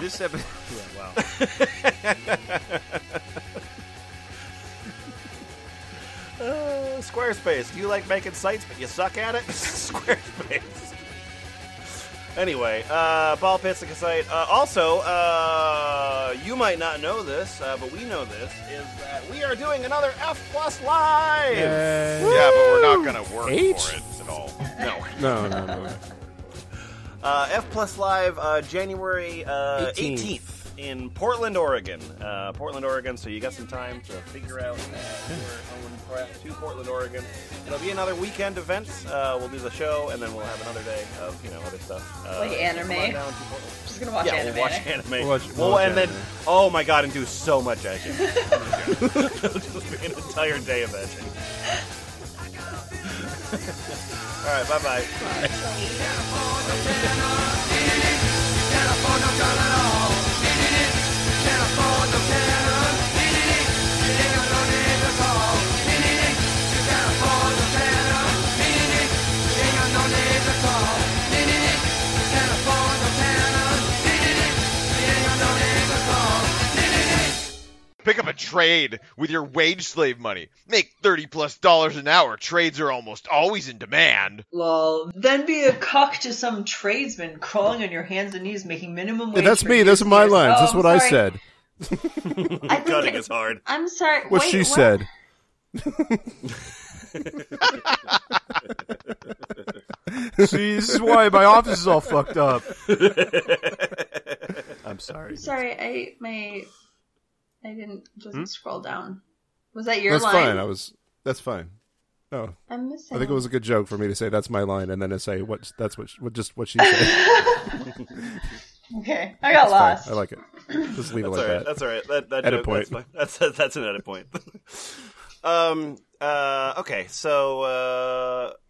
This episode. Yeah, wow. Uh, Squarespace. Do you like making sites but you suck at it? Squarespace. Anyway, uh, Ball Pits the site. Uh, also, uh, you might not know this, uh, but we know this, is that we are doing another F Plus Live! Yeah, but we're not gonna work H? for it at all. No. No, no, no. Uh, F Plus Live, uh, January uh, 18th. 18th. In Portland, Oregon. Uh, Portland, Oregon. So you got some time to figure out uh, your own path to Portland, Oregon. It'll be another weekend event. Uh, we'll do the show, and then we'll have another day of you know other stuff. Uh, Like anime? come on down. Just gonna watch yeah, anime. we'll watch anime. We'll watch- Well, we'll watch and then oh my god, and do so much edging. It'll just be an entire day of edging. All right, bye bye. Pick up a trade with your wage slave money. Make 30 plus dollars an hour. Trades are almost always in demand. Lol. Then be a cuck to some tradesman crawling on your hands and knees making minimum Yeah, wage. that's me. years Those are my years. lines. Oh, That's I'm what I said. I think Cutting it- is hard. I'm sorry. What Wait, she said. See, this is why my office is all fucked up. I'm sorry. Sorry, I my I didn't doesn't Hmm? scroll down. Was that your That's line? fine. I was. That's fine. Oh, I'm missing. I think it was a good joke for me to say that's my line, and then to say what that's what, what just what she said. okay. I got Fine. lost. I like it. Just leave it That's like all right. that. That's all right. That, that Edit joke, point. That's, fine. that's that's an edit point. Um. Uh. Okay. So. Uh.